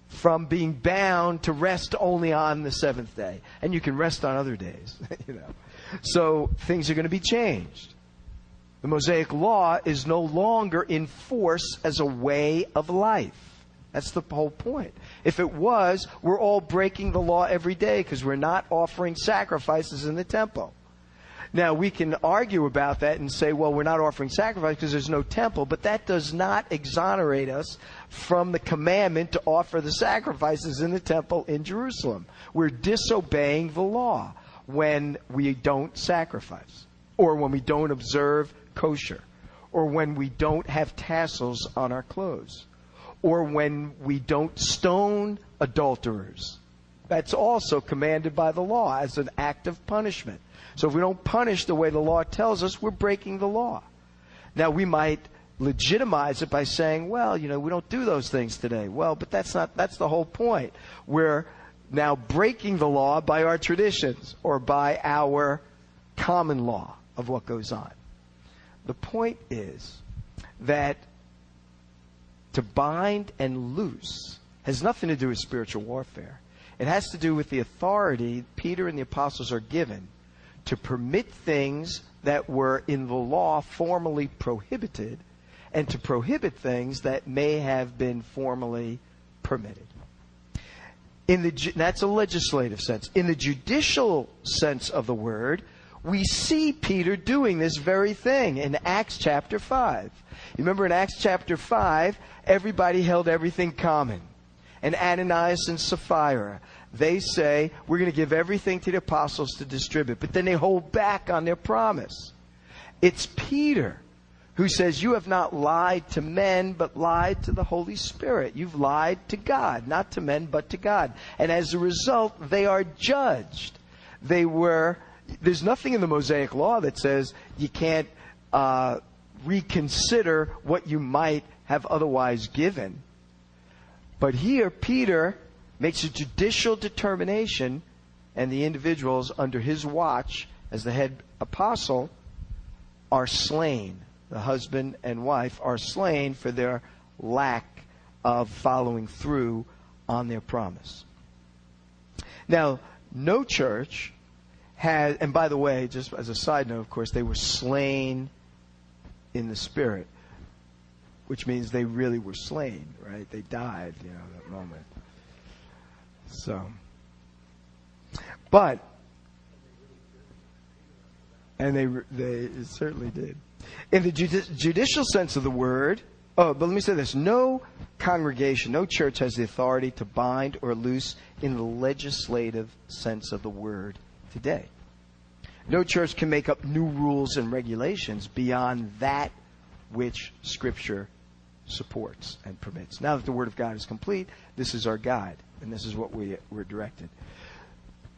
from being bound to rest only on the seventh day, and you can rest on other days. [laughs] you know, so things are going to be changed. The Mosaic Law is no longer in force as a way of life. That's the whole point. If it was, we're all breaking the law every day because we're not offering sacrifices in the temple. Now, we can argue about that and say, well, we're not offering sacrifice because there's no temple, but that does not exonerate us from the commandment to offer the sacrifices in the temple in Jerusalem. We're disobeying the law when we don't sacrifice, or when we don't observe kosher, or when we don't have tassels on our clothes or when we don't stone adulterers. That's also commanded by the law as an act of punishment. So if we don't punish the way the law tells us, we're breaking the law. Now we might legitimize it by saying, well, you know, we don't do those things today. Well, but that's not that's the whole point. We're now breaking the law by our traditions or by our common law of what goes on. The point is that to bind and loose has nothing to do with spiritual warfare. It has to do with the authority Peter and the apostles are given to permit things that were in the law formally prohibited and to prohibit things that may have been formally permitted. In the, that's a legislative sense. In the judicial sense of the word, we see Peter doing this very thing in Acts chapter 5. You remember in Acts chapter 5, everybody held everything common. And Ananias and Sapphira, they say, we're going to give everything to the apostles to distribute. But then they hold back on their promise. It's Peter who says, You have not lied to men, but lied to the Holy Spirit. You've lied to God, not to men, but to God. And as a result, they are judged. They were there's nothing in the Mosaic Law that says you can't uh, reconsider what you might have otherwise given. But here, Peter makes a judicial determination, and the individuals under his watch as the head apostle are slain. The husband and wife are slain for their lack of following through on their promise. Now, no church had, and by the way, just as a side note, of course, they were slain in the spirit, which means they really were slain, right? They died, you know, that moment. So, but, and they they certainly did. In the judi- judicial sense of the word, oh, but let me say this: no congregation, no church has the authority to bind or loose in the legislative sense of the word today. No church can make up new rules and regulations beyond that which Scripture supports and permits. Now that the Word of God is complete, this is our guide, and this is what we, we're directed.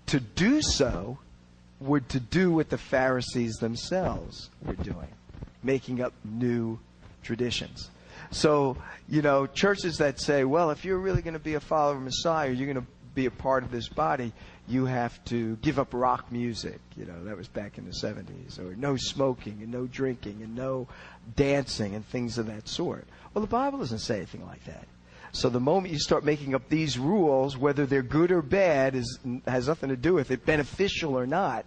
To do so would to do what the Pharisees themselves were doing, making up new traditions. So, you know, churches that say, well, if you're really going to be a follower of Messiah, you're going to be a part of this body, you have to give up rock music. You know, that was back in the 70s. Or no smoking and no drinking and no dancing and things of that sort. Well, the Bible doesn't say anything like that. So the moment you start making up these rules, whether they're good or bad, is, has nothing to do with it, beneficial or not.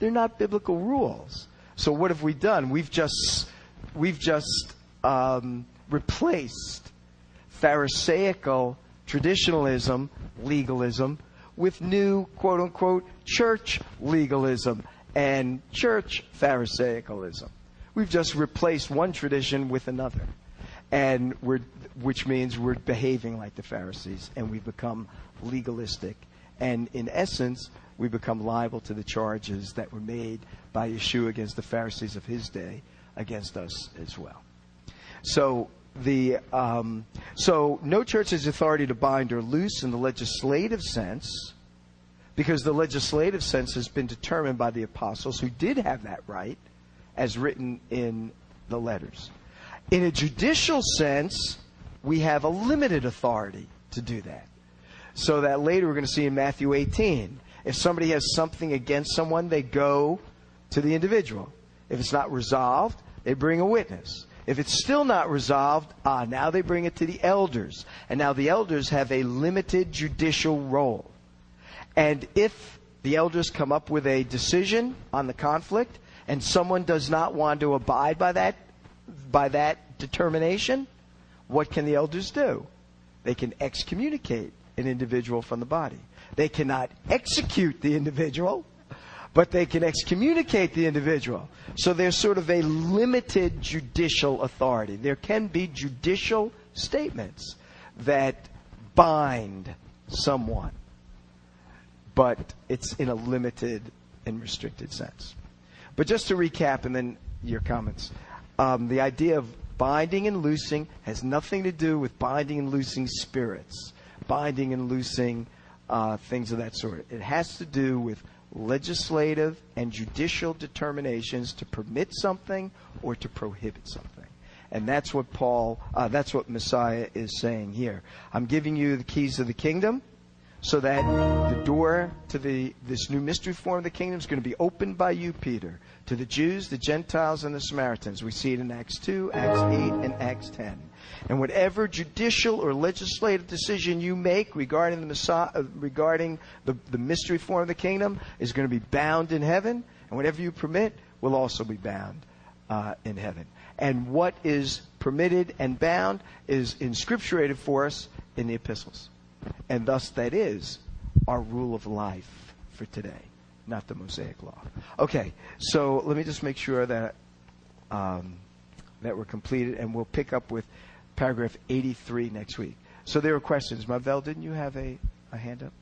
They're not biblical rules. So what have we done? We've just, we've just um, replaced Pharisaical traditionalism, legalism, with new quote unquote church legalism and church Pharisaicalism. We've just replaced one tradition with another. And we're, which means we're behaving like the Pharisees and we've become legalistic And in essence, we become liable to the charges that were made by Yeshua against the Pharisees of his day against us as well. So the um, so no church has authority to bind or loose in the legislative sense, because the legislative sense has been determined by the apostles who did have that right, as written in the letters. In a judicial sense, we have a limited authority to do that. So that later we're going to see in Matthew 18. If somebody has something against someone, they go to the individual. If it's not resolved, they bring a witness. If it's still not resolved, ah, now they bring it to the elders. And now the elders have a limited judicial role. And if the elders come up with a decision on the conflict and someone does not want to abide by that by that determination, what can the elders do? They can excommunicate an individual from the body. They cannot execute the individual, but they can excommunicate the individual. So there's sort of a limited judicial authority. There can be judicial statements that bind someone, but it's in a limited and restricted sense. But just to recap, and then your comments. Um, the idea of binding and loosing has nothing to do with binding and loosing spirits, binding and loosing uh, things of that sort. It has to do with legislative and judicial determinations to permit something or to prohibit something. And that's what Paul, uh, that's what Messiah is saying here. I'm giving you the keys of the kingdom so that the door to the, this new mystery form of the kingdom is going to be opened by you, Peter, to the Jews, the Gentiles, and the Samaritans. We see it in Acts 2, Acts 8, and Acts 10. And whatever judicial or legislative decision you make regarding the Messiah, uh, regarding the, the mystery form of the kingdom is going to be bound in heaven, and whatever you permit will also be bound uh, in heaven. And what is permitted and bound is inscripturated for us in the epistles. And thus, that is our rule of life for today, not the Mosaic Law. Okay, so let me just make sure that um, that we're completed, and we'll pick up with paragraph 83 next week. So there are questions. Mavel, didn't you have a, a hand up?